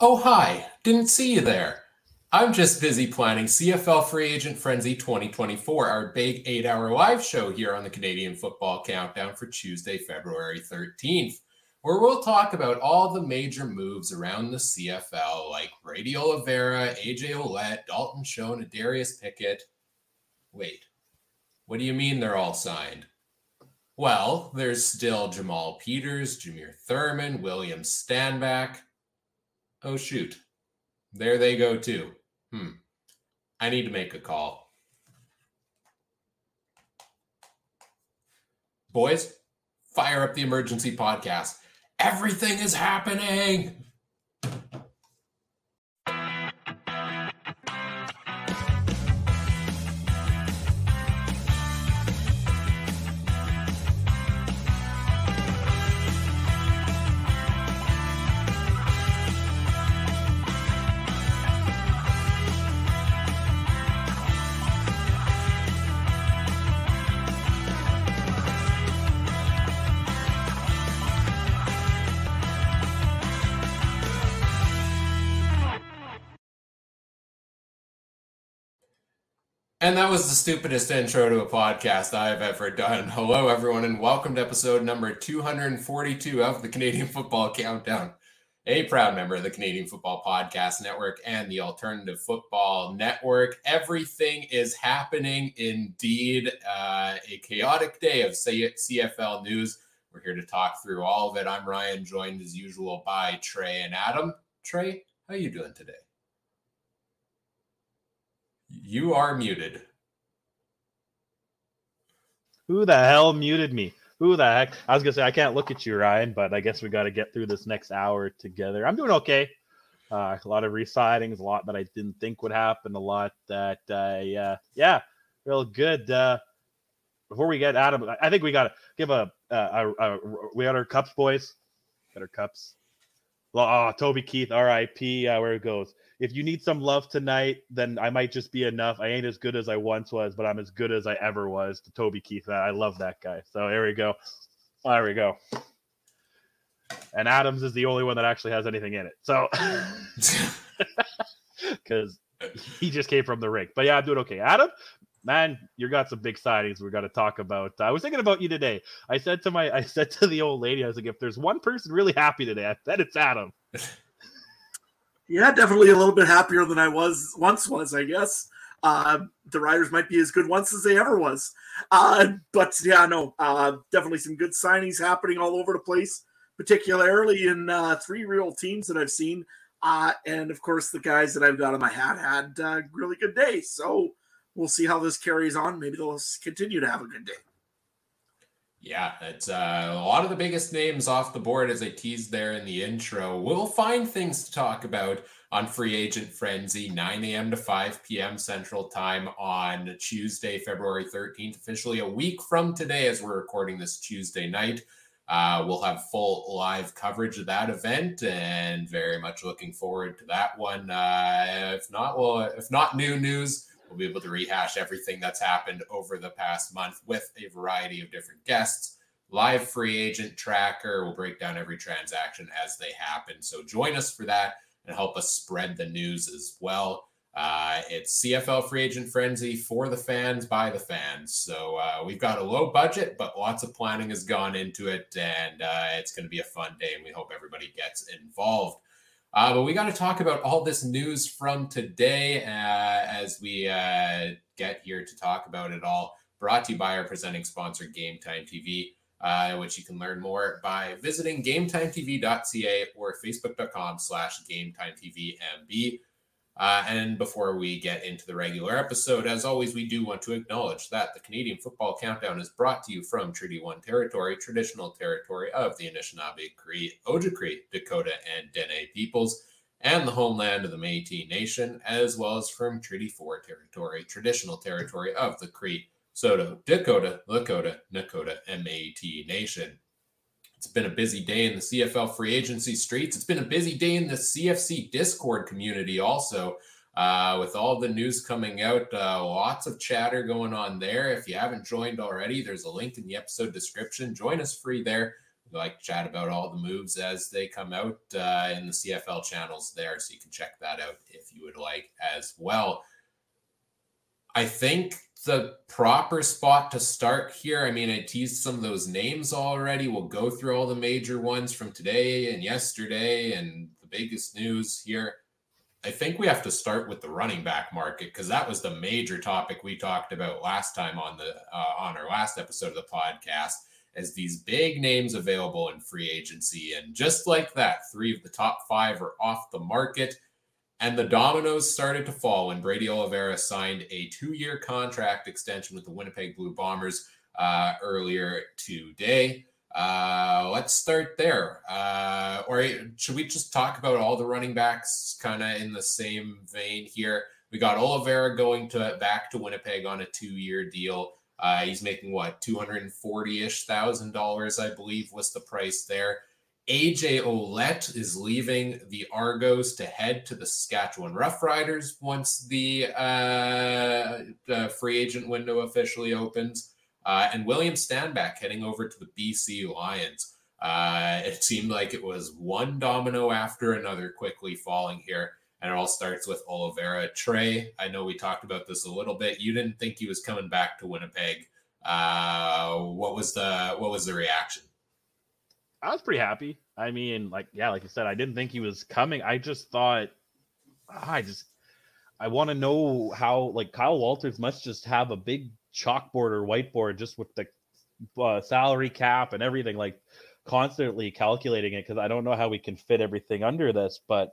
Oh, hi. Didn't see you there. I'm just busy planning CFL Free Agent Frenzy 2024, our big eight hour live show here on the Canadian Football Countdown for Tuesday, February 13th, where we'll talk about all the major moves around the CFL, like Brady Oliveira, AJ Ouellette, Dalton and Darius Pickett. Wait, what do you mean they're all signed? Well, there's still Jamal Peters, Jameer Thurman, William Stanback. Oh, shoot. There they go, too. Hmm. I need to make a call. Boys, fire up the emergency podcast. Everything is happening. And that was the stupidest intro to a podcast I've ever done. Hello, everyone, and welcome to episode number 242 of the Canadian Football Countdown, a proud member of the Canadian Football Podcast Network and the Alternative Football Network. Everything is happening indeed. Uh, a chaotic day of CFL news. We're here to talk through all of it. I'm Ryan, joined as usual by Trey and Adam. Trey, how are you doing today? You are muted. Who the hell muted me? Who the heck? I was gonna say I can't look at you, Ryan, but I guess we got to get through this next hour together. I'm doing okay. Uh, a lot of residings, a lot that I didn't think would happen, a lot that I, uh, yeah, real good. Uh, before we get Adam, I think we got to give a, a, a, a, we got our cups, boys. Got our cups. Oh, Toby Keith, R.I.P. Uh, where it goes if you need some love tonight, then I might just be enough. I ain't as good as I once was, but I'm as good as I ever was to Toby Keith. I love that guy. So there we go. There we go. And Adams is the only one that actually has anything in it. So because he just came from the ring. But yeah, I'm doing okay. Adam, man, you got some big signings we got to talk about. I was thinking about you today. I said to my I said to the old lady, I was like, if there's one person really happy today, I bet it's Adam yeah, definitely a little bit happier than I was once was, I guess. Uh, the Riders might be as good once as they ever was. Uh, but yeah, no, uh, definitely some good signings happening all over the place, particularly in uh, three real teams that I've seen. Uh, and of course, the guys that I've got on my hat had uh, really good days. So we'll see how this carries on. Maybe they'll continue to have a good day. Yeah, it's uh, a lot of the biggest names off the board as I teased there in the intro. We'll find things to talk about on Free Agent Frenzy, 9 a.m. to 5 p.m. Central Time on Tuesday, February 13th, officially a week from today as we're recording this Tuesday night. Uh, we'll have full live coverage of that event and very much looking forward to that one. Uh, if not, well, if not new news, We'll be able to rehash everything that's happened over the past month with a variety of different guests. Live free agent tracker. We'll break down every transaction as they happen. So join us for that and help us spread the news as well. Uh, it's CFL free agent frenzy for the fans by the fans. So uh, we've got a low budget, but lots of planning has gone into it, and uh, it's going to be a fun day. And we hope everybody gets involved. Uh, but we got to talk about all this news from today uh, as we uh, get here to talk about it all. Brought to you by our presenting sponsor, Game Time TV, uh, which you can learn more by visiting GameTimeTV.ca or Facebook.com slash GameTimeTVMB. Uh, and before we get into the regular episode, as always, we do want to acknowledge that the Canadian Football Countdown is brought to you from Treaty 1 territory, traditional territory of the Anishinaabe, Cree, Ojibwe, Dakota, and Dene peoples, and the homeland of the Métis Nation, as well as from Treaty 4 territory, traditional territory of the Cree, Saulteaux, Dakota, Lakota, Nakota, and Métis Nation. It's been a busy day in the CFL free agency streets. It's been a busy day in the CFC Discord community also. Uh, with all the news coming out, uh, lots of chatter going on there. If you haven't joined already, there's a link in the episode description. Join us free there. We like chat about all the moves as they come out uh, in the CFL channels there. So you can check that out if you would like as well. I think the proper spot to start here. I mean, I teased some of those names already. We'll go through all the major ones from today and yesterday and the biggest news here. I think we have to start with the running back market because that was the major topic we talked about last time on the uh, on our last episode of the podcast. As these big names available in free agency, and just like that, three of the top five are off the market. And the dominoes started to fall when Brady Oliveira signed a two year contract extension with the Winnipeg Blue Bombers uh, earlier today. Uh, let's start there. Uh, or should we just talk about all the running backs kind of in the same vein here? We got Oliveira going to back to Winnipeg on a two year deal. Uh, he's making what, 240 ish thousand dollars, I believe was the price there. AJ Ouellette is leaving the Argos to head to the Saskatchewan Roughriders once the, uh, the free agent window officially opens. Uh, and William Stanback heading over to the BC Lions. Uh, it seemed like it was one domino after another quickly falling here. And it all starts with Oliveira. Trey, I know we talked about this a little bit. You didn't think he was coming back to Winnipeg. Uh, what was the what was the reaction? I was pretty happy. I mean, like, yeah, like you said, I didn't think he was coming. I just thought, ah, I just, I want to know how, like, Kyle Walters must just have a big chalkboard or whiteboard just with the uh, salary cap and everything, like, constantly calculating it because I don't know how we can fit everything under this, but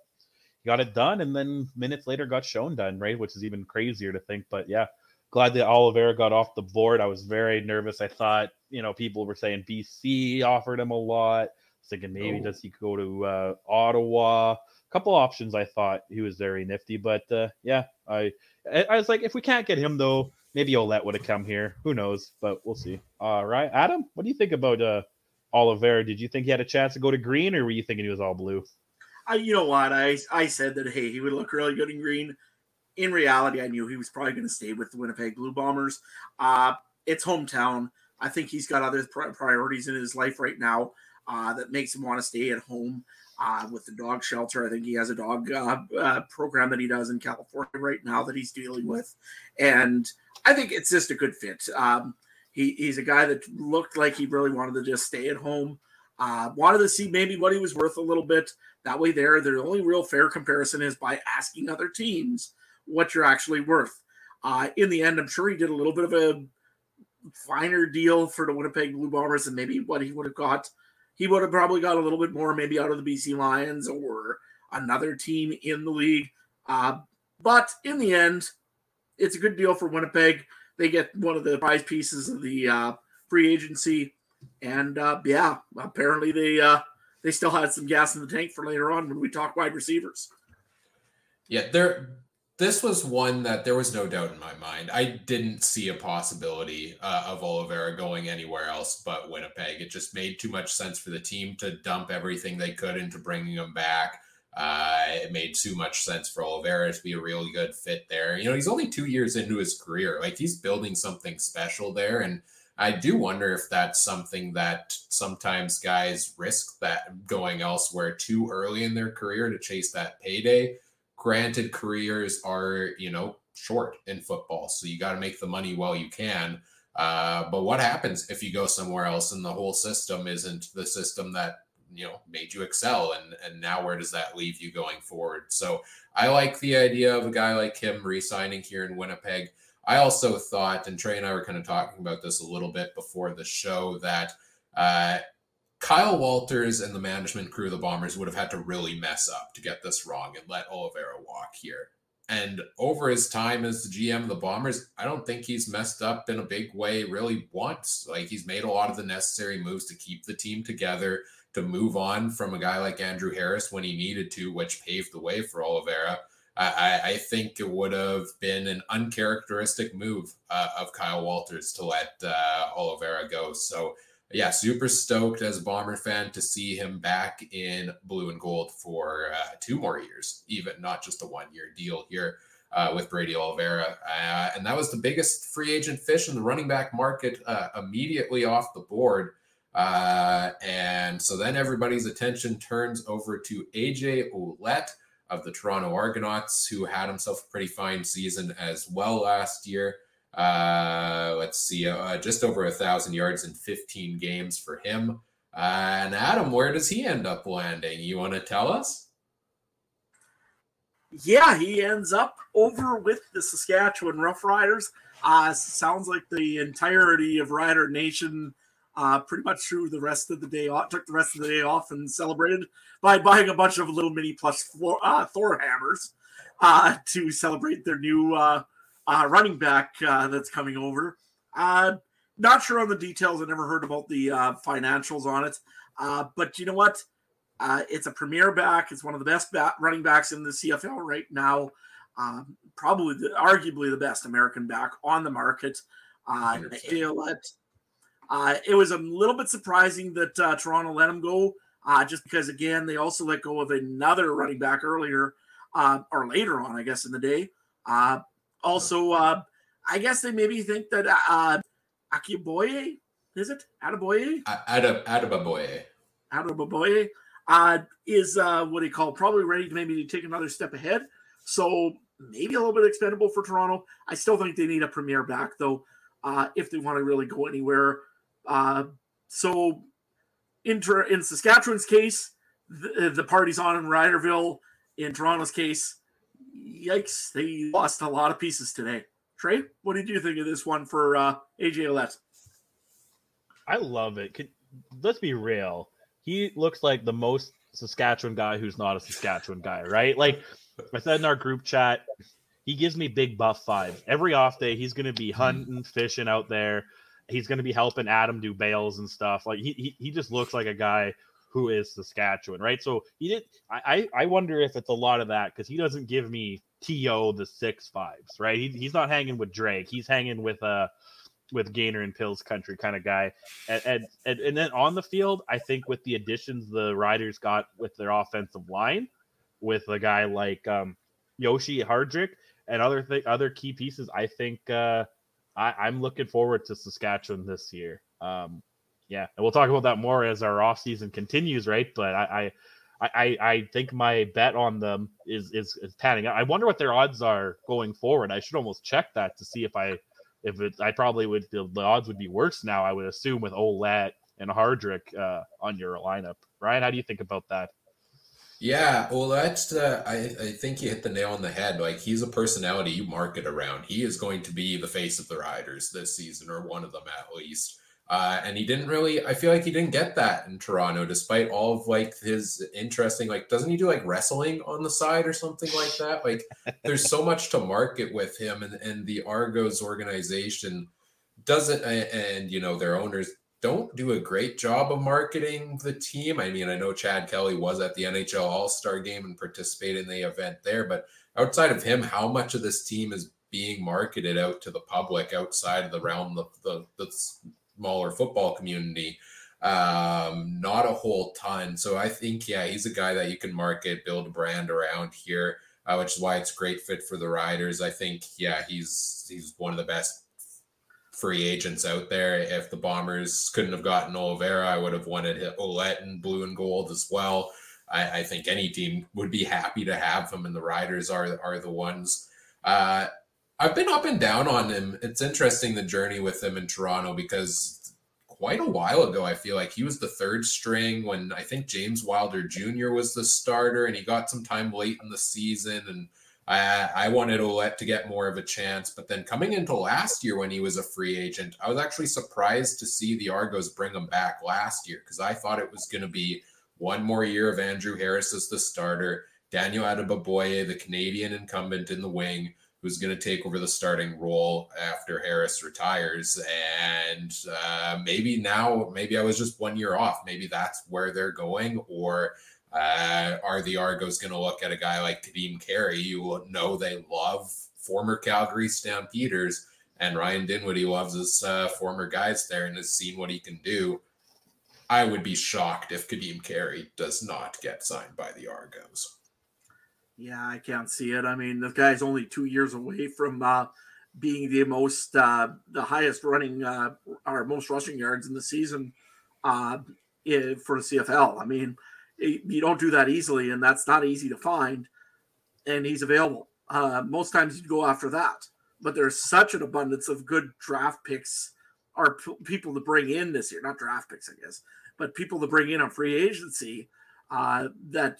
got it done. And then minutes later got shown done, right? Which is even crazier to think. But yeah, glad that Oliveira got off the board. I was very nervous. I thought, you know, people were saying BC offered him a lot. thinking maybe oh. does he go to uh, Ottawa? A couple options. I thought he was very nifty, but uh, yeah, I I was like, if we can't get him though, maybe Ouellette would have come here. Who knows? But we'll see. All right, Adam, what do you think about uh, Oliveira? Did you think he had a chance to go to green, or were you thinking he was all blue? I, you know what? I I said that hey, he would look really good in green in reality, I knew he was probably going to stay with the Winnipeg Blue Bombers. Uh, it's hometown. I think he's got other priorities in his life right now uh, that makes him want to stay at home uh, with the dog shelter. I think he has a dog uh, uh, program that he does in California right now that he's dealing with, and I think it's just a good fit. Um, he, he's a guy that looked like he really wanted to just stay at home. Uh, wanted to see maybe what he was worth a little bit. That way, there, the only real fair comparison is by asking other teams what you're actually worth. Uh, in the end, I'm sure he did a little bit of a finer deal for the Winnipeg Blue Bombers than maybe what he would have got. He would have probably got a little bit more, maybe out of the BC Lions or another team in the league. Uh, but in the end, it's a good deal for Winnipeg. They get one of the prize pieces of the uh, free agency, and uh, yeah, apparently they uh, they still had some gas in the tank for later on when we talk wide receivers. Yeah, they're this was one that there was no doubt in my mind. I didn't see a possibility uh, of Oliveira going anywhere else but Winnipeg. It just made too much sense for the team to dump everything they could into bringing him back. Uh, it made too much sense for Oliveira to be a really good fit there. You know, he's only two years into his career. Like he's building something special there. And I do wonder if that's something that sometimes guys risk that going elsewhere too early in their career to chase that payday granted careers are you know short in football so you got to make the money while you can uh, but what happens if you go somewhere else and the whole system isn't the system that you know made you excel and and now where does that leave you going forward? So i like the idea of a guy like him re-signing here in winnipeg. I also thought and trey and i were kind of talking about this a little bit before the show that uh, Kyle Walters and the management crew of the Bombers would have had to really mess up to get this wrong and let Oliveira walk here. And over his time as the GM of the Bombers, I don't think he's messed up in a big way really once. Like he's made a lot of the necessary moves to keep the team together, to move on from a guy like Andrew Harris when he needed to, which paved the way for Oliveira. I, I think it would have been an uncharacteristic move uh, of Kyle Walters to let uh, Oliveira go. So yeah, super stoked as a Bomber fan to see him back in blue and gold for uh, two more years, even not just a one year deal here uh, with Brady Oliveira. Uh, and that was the biggest free agent fish in the running back market uh, immediately off the board. Uh, and so then everybody's attention turns over to AJ Ouellette of the Toronto Argonauts, who had himself a pretty fine season as well last year. Uh, let's see, uh, just over a thousand yards in 15 games for him. Uh, and Adam, where does he end up landing? You want to tell us? Yeah, he ends up over with the Saskatchewan Roughriders. Uh, sounds like the entirety of Rider Nation uh, pretty much threw the rest of the day off, took the rest of the day off and celebrated by buying a bunch of little mini plus Thor, uh, Thor hammers uh, to celebrate their new uh, running back uh, that's coming over. Uh, not sure on the details. I never heard about the uh, financials on it. Uh, but you know what? Uh, it's a premier back. It's one of the best bat- running backs in the CFL right now. Um, probably, the, arguably, the best American back on the market. Uh, 100%. uh, it was a little bit surprising that uh, Toronto let him go, uh, just because again they also let go of another running back earlier uh, or later on, I guess, in the day. Also, uh, I guess they maybe think that uh, Akiboye, is it Ataboye? Adababoye. Ataboye uh, is uh, what he called probably ready to maybe take another step ahead. So maybe a little bit expendable for Toronto. I still think they need a premier back though, uh, if they want to really go anywhere. Uh, so in in Saskatchewan's case, the, the party's on in Riderville. In Toronto's case, yikes, they lost a lot of pieces today. Trey, what did you think of this one for uh, AJ Ouellette? I love it. Could, let's be real. He looks like the most Saskatchewan guy who's not a Saskatchewan guy, right? Like I said in our group chat, he gives me big buff vibes. Every off day, he's going to be hunting, fishing out there. He's going to be helping Adam do bales and stuff. Like he, he, he just looks like a guy who is Saskatchewan, right? So he did. I, I wonder if it's a lot of that because he doesn't give me to the six fives, right? He, he's not hanging with Drake. He's hanging with uh with Gainer and Pills Country kind of guy. And, and and and then on the field, I think with the additions the Riders got with their offensive line, with a guy like um, Yoshi Hardrick and other th- other key pieces, I think uh, I, I'm looking forward to Saskatchewan this year. Um, yeah, and we'll talk about that more as our off season continues, right? But I, I, I, I think my bet on them is is, is panning out. I wonder what their odds are going forward. I should almost check that to see if I, if it, I probably would. The, the odds would be worse now. I would assume with Ouellette and Hardrick uh, on your lineup. Ryan, how do you think about that? Yeah, well, that's uh, I, I think you hit the nail on the head. Like he's a personality you market around. He is going to be the face of the Riders this season, or one of them at least. Uh, and he didn't really. I feel like he didn't get that in Toronto, despite all of like his interesting. Like, doesn't he do like wrestling on the side or something like that? Like, there's so much to market with him, and and the Argos organization doesn't, and, and you know their owners don't do a great job of marketing the team. I mean, I know Chad Kelly was at the NHL All Star game and participated in the event there, but outside of him, how much of this team is being marketed out to the public outside of the realm of the, the smaller football community? Um, not a whole ton. So I think, yeah, he's a guy that you can market, build a brand around here, uh, which is why it's great fit for the Riders. I think, yeah, he's he's one of the best free agents out there. If the Bombers couldn't have gotten Oliveira, I would have wanted Ouellette in blue and gold as well. I, I, think any team would be happy to have him, and the Riders are are the ones. Uh, I've been up and down on him. It's interesting the journey with him in Toronto because quite a while ago, I feel like he was the third string when I think James Wilder Jr. was the starter, and he got some time late in the season and I, I wanted Ouellette to get more of a chance, but then coming into last year when he was a free agent, I was actually surprised to see the Argos bring him back last year because I thought it was going to be one more year of Andrew Harris as the starter, Daniel Adeboboye, the Canadian incumbent in the wing, who's going to take over the starting role after Harris retires. And uh, maybe now, maybe I was just one year off. Maybe that's where they're going, or uh, are the Argos going to look at a guy like Kadeem Carey? You know they love former Calgary Stampeders, and Ryan Dinwiddie loves his uh, former guys there and has seen what he can do. I would be shocked if Kadeem Carey does not get signed by the Argos. Yeah, I can't see it. I mean, the guy's only two years away from uh, being the most, uh, the highest running uh, or most rushing yards in the season uh, for the CFL. I mean, you don't do that easily, and that's not easy to find. And he's available. Uh, most times you go after that, but there's such an abundance of good draft picks or p- people to bring in this year. Not draft picks, I guess, but people to bring in on free agency. Uh, that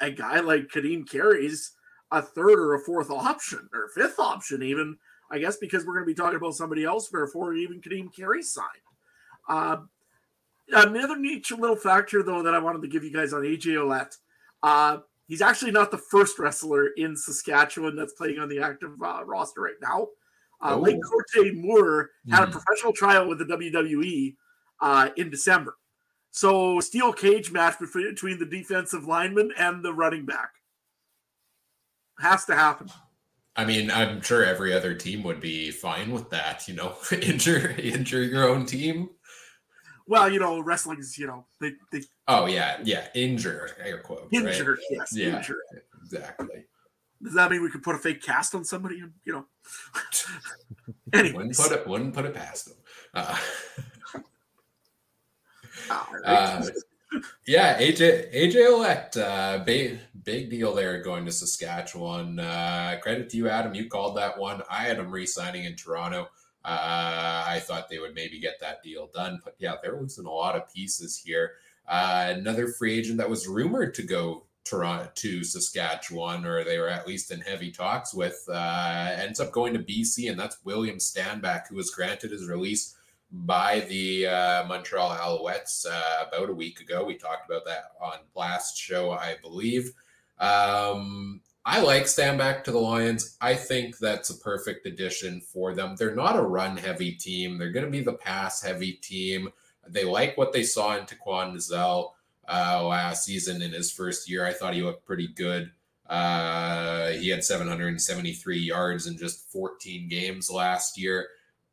a guy like Kadeem carries a third or a fourth option or fifth option, even I guess, because we're going to be talking about somebody else before even Kadeem Carey signed. Uh, another neat little factor, though, that I wanted to give you guys on AJ Ouellette. Uh, he's actually not the first wrestler in Saskatchewan that's playing on the active uh, roster right now. Uh, oh. Lake Corte Moore had mm. a professional trial with the WWE uh, in December. So, steel cage match between the defensive lineman and the running back has to happen. I mean, I'm sure every other team would be fine with that. You know, injure injure your own team. Well, you know, wrestling's you know they. they oh yeah, yeah, injure air quotes. Injure, right? yes, yeah, injure. exactly. Does that mean we could put a fake cast on somebody? And you know. anyway, wouldn't put it wouldn't put it past them. Uh, uh, yeah, AJ AJ Ouellette, uh, big big deal there going to Saskatchewan. Uh, credit to you, Adam. You called that one. I had him re-signing in Toronto. Uh, I thought they would maybe get that deal done, but yeah, they're losing a lot of pieces here. Uh, another free agent that was rumored to go Toronto to Saskatchewan, or they were at least in heavy talks with, uh, ends up going to BC, and that's William Stanback, who was granted his release by the uh, Montreal Alouettes uh, about a week ago. We talked about that on last show, I believe. Um, I like Stanback to the Lions. I think that's a perfect addition for them. They're not a run heavy team. They're going to be the pass heavy team. They like what they saw in Taquan Nazel uh, last season in his first year. I thought he looked pretty good. Uh, he had 773 yards in just 14 games last year.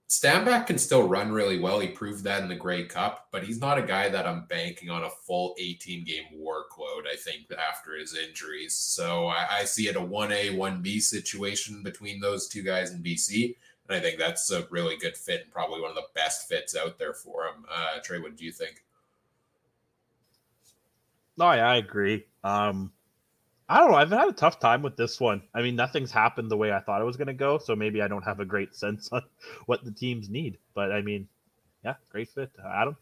Stanback can still run really well. He proved that in the Grey Cup, but he's not a guy that I'm banking on a full 18 game workload, I think, after his injuries. So I, I see it a 1A, 1B situation between those two guys in BC. And I think that's a really good fit and probably one of the best fits out there for him. Uh, Trey, what do you think? No, I, I agree. Um, I don't know. I've had a tough time with this one. I mean, nothing's happened the way I thought it was going to go, so maybe I don't have a great sense on what the teams need. But I mean, yeah, great fit, Adam.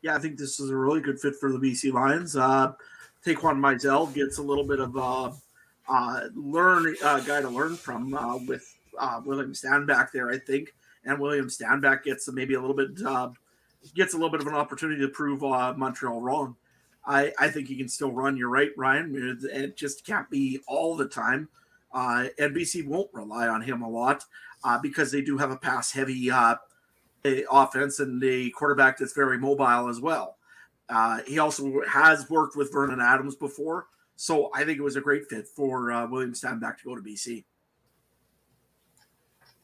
Yeah, I think this is a really good fit for the BC Lions. Uh, Taquan Mizzell gets a little bit of a uh, uh, learn uh, guy to learn from uh, with uh, William Stanback there, I think, and William Stanback gets maybe a little bit uh, gets a little bit of an opportunity to prove uh, Montreal wrong. I, I think he can still run. You're right, Ryan. It just can't be all the time. Uh, NBC won't rely on him a lot uh, because they do have a pass heavy uh, offense and a quarterback that's very mobile as well. Uh, he also has worked with Vernon Adams before. So I think it was a great fit for uh, William Stanback to go to BC.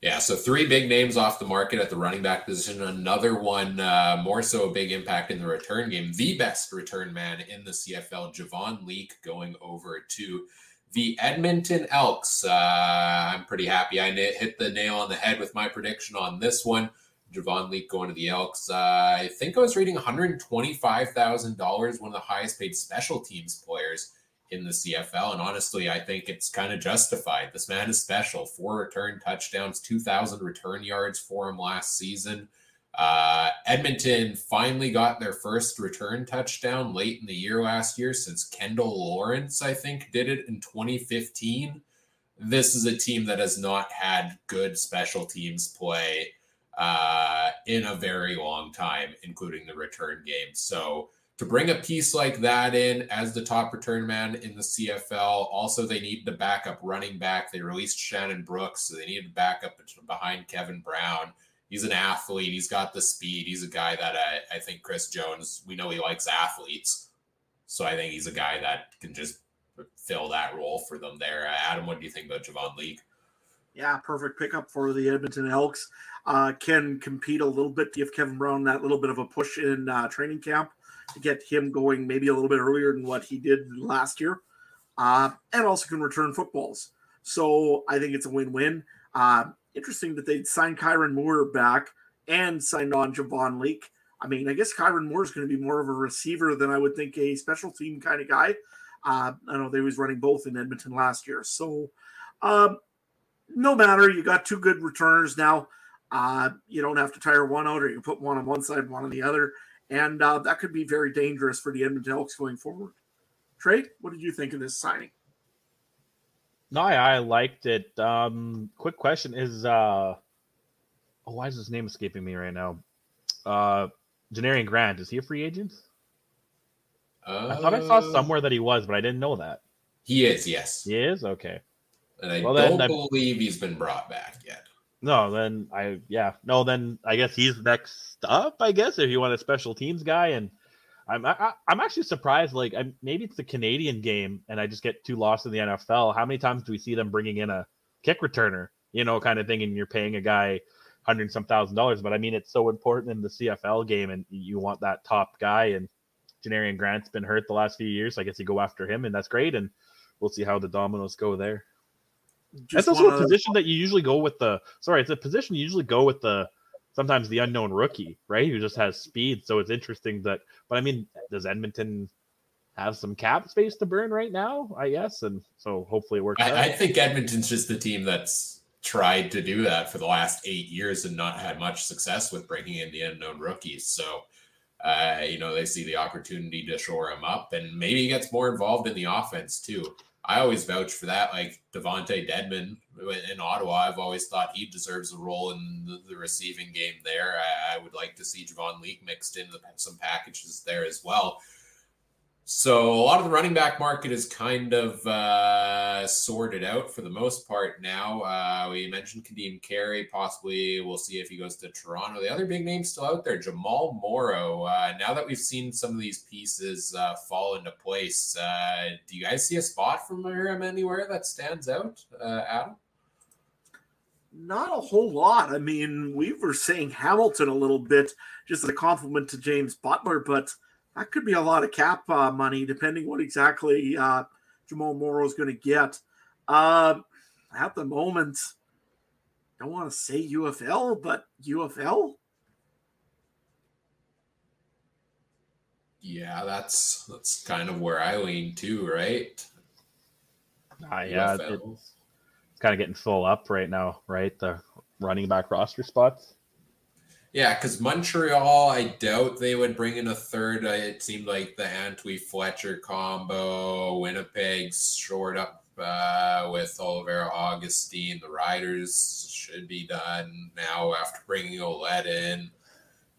Yeah, so three big names off the market at the running back position. Another one, uh, more so a big impact in the return game. The best return man in the CFL, Javon Leake, going over to the Edmonton Elks. Uh, I'm pretty happy I hit the nail on the head with my prediction on this one. Javon Leake going to the Elks. Uh, I think I was reading $125,000, one of the highest paid special teams players in the CFL. And honestly, I think it's kind of justified. This man is special. Four return touchdowns, 2,000 return yards for him last season. Uh, Edmonton finally got their first return touchdown late in the year last year since Kendall Lawrence, I think, did it in 2015. This is a team that has not had good special teams play uh, in a very long time, including the return game. So, to bring a piece like that in as the top return man in the CFL. Also, they need to back up running back. They released Shannon Brooks, so they needed to back up behind Kevin Brown. He's an athlete. He's got the speed. He's a guy that I, I think Chris Jones, we know he likes athletes. So I think he's a guy that can just fill that role for them there. Adam, what do you think about Javon Leake? Yeah, perfect pickup for the Edmonton Elks. Uh, can compete a little bit, give Kevin Brown that little bit of a push in uh, training camp to get him going maybe a little bit earlier than what he did last year, uh, and also can return footballs. So I think it's a win-win. Uh, interesting that they signed Kyran Moore back and signed on Javon Leake. I mean, I guess Kyran Moore is going to be more of a receiver than I would think a special team kind of guy. Uh, I know they was running both in Edmonton last year. So, um, no matter, you got two good returners now. Uh, you don't have to tire one out, or you put one on one side, one on the other, and uh, that could be very dangerous for the Edmonton Elks going forward. Trey, what did you think of this signing? No, I, I liked it. Um, quick question is, uh, oh, why is his name escaping me right now? Uh, Janarion Grant, is he a free agent? Uh, I thought I saw somewhere that he was, but I didn't know that. He is, yes. He is okay. And I Well, don't then I- believe he's been brought back yet. No, then I yeah no then I guess he's next up. I guess if you want a special teams guy, and I'm I, I'm actually surprised. Like I'm, maybe it's the Canadian game, and I just get too lost in the NFL. How many times do we see them bringing in a kick returner, you know, kind of thing, and you're paying a guy hundred some thousand dollars? But I mean, it's so important in the CFL game, and you want that top guy. And Janarion Grant's been hurt the last few years. So I guess you go after him, and that's great. And we'll see how the dominoes go there. Just That's also wanna- a position that you usually go with the. Sorry, it's a position you usually go with the. Sometimes the unknown rookie, right? Who just has speed. So it's interesting that. But I mean, does Edmonton have some cap space to burn right now? I guess, and so hopefully it works out. I, I think Edmonton's just the team that's tried to do that for the last eight years and not had much success with bringing in the unknown rookies. So, uh, you know, they see the opportunity to shore him up and maybe he gets more involved in the offense too. I always vouch for that. Like Devonte Dedmon in Ottawa, I've always thought he deserves a role in the, the receiving game there. I, I would like to see Javon Leake mixed in the, some packages there as well. So a lot of the running back market is kind of uh, sorted out for the most part now. Uh, we mentioned Kadeem Carey. Possibly we'll see if he goes to Toronto. The other big name still out there, Jamal Morrow. Uh, now that we've seen some of these pieces uh, fall into place, uh, do you guys see a spot from him anywhere that stands out, uh, Adam? Not a whole lot. I mean, we were saying Hamilton a little bit just as a compliment to James Butler, but that could be a lot of cap uh, money depending what exactly uh, Jamal Morrow is going to get. Uh, at the moment, don't want to say UFL, but UFL. Yeah, that's that's kind of where I lean too, right? Ah, yeah, it's, it's kind of getting full up right now, right? The running back roster spots. Yeah, because Montreal, I doubt they would bring in a third. Uh, It seemed like the Antwi Fletcher combo, Winnipeg shored up uh, with Oliver Augustine. The Riders should be done now after bringing Ouellette in.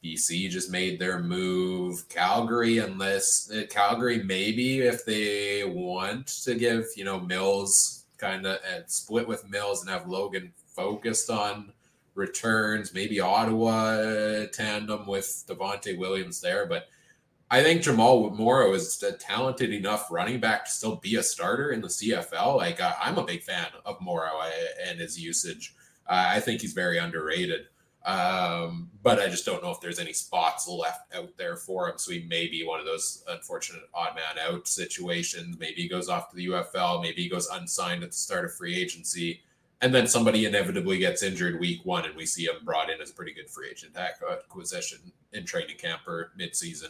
BC just made their move. Calgary, unless uh, Calgary, maybe if they want to give you know Mills kind of and split with Mills and have Logan focused on returns, maybe Ottawa tandem with Devontae Williams there. But I think Jamal Morrow is a talented enough running back to still be a starter in the CFL. Like uh, I'm a big fan of Morrow and his usage. Uh, I think he's very underrated. Um, but I just don't know if there's any spots left out there for him. So he may be one of those unfortunate odd man out situations. Maybe he goes off to the UFL. Maybe he goes unsigned at the start of free agency and then somebody inevitably gets injured week one, and we see him brought in as a pretty good free agent acquisition in training camp or midseason.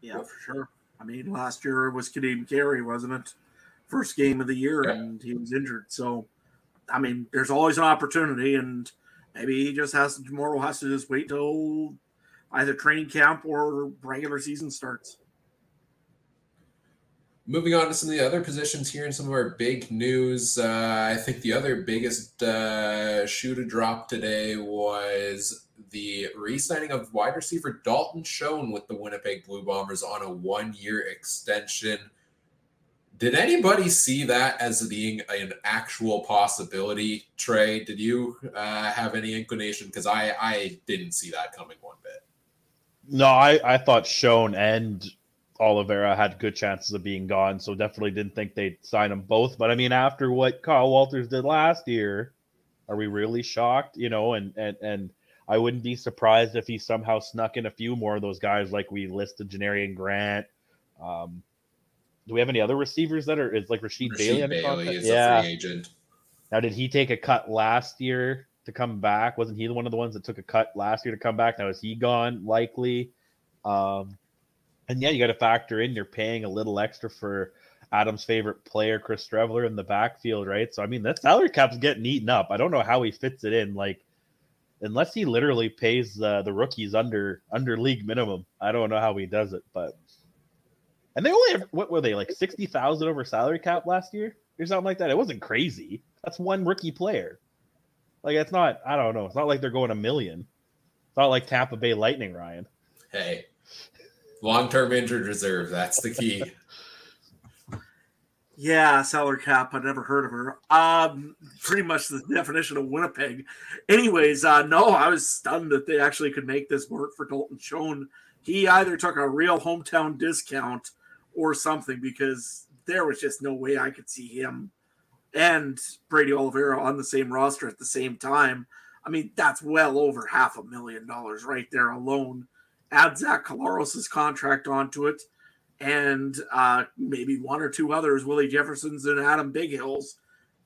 Yeah, for sure. I mean, last year it was Kadeem Carey, wasn't it? First game of the year, Yeah. and he was injured. So, I mean, there's always an opportunity, and maybe he just has to, tomorrow has to just wait till either training camp or regular season starts. Moving on to some of the other positions here and some of our big news. Uh, I think the other biggest uh, shoe to drop today was the re signing of wide receiver Dalton Schoen with the Winnipeg Blue Bombers on a one year extension. Did anybody see that as being an actual possibility, Trey? Did you uh, have any inclination? Because I, I didn't see that coming one bit. No, I, I thought Schoen and Oliveira had good chances of being gone, so definitely didn't think they'd sign them both. But I mean, after what Kyle Walters did last year, are we really shocked? You know, and and and I wouldn't be surprised if he somehow snuck in a few more of those guys like we listed Janarion Grant. Um, do we have any other receivers that are is like Rasheed, Bailey? Rasheed Bailey contract? is yeah. a free agent. Now, did he take a cut last year to to come back. Wasn't he the one of the ones that took a cut last year to come back? Now is he gone? Likely. Um, and yeah, you got to factor in you're paying a little extra for Adam's favorite player, Chris Streveler, in the backfield, right? So I mean, that salary cap's getting eaten up. I don't know how he fits it in. Like, unless he literally pays uh, the rookies under under league minimum, I don't know how he does it. But and they only have, what were they like sixty thousand over salary cap last year or something like that? It wasn't crazy. That's one rookie player. Like it's not. I don't know. It's not like they're going a million. It's not like Tampa Bay Lightning, Ryan. Hey, long term injured reserve. That's the key. Yeah, salary cap. I never heard of her. Um, pretty much the definition of Winnipeg. Anyways, uh, no, I was stunned that they actually could make this work for Dalton Schoen. He either took a real hometown discount or something because there was just no way I could see him and Brady Oliveira on the same roster at the same time. I mean, that's well over half a million dollars right there alone. Add Zach Collaros' contract onto it and uh, maybe one or two others, Willie Jefferson's and Adam Bighill's,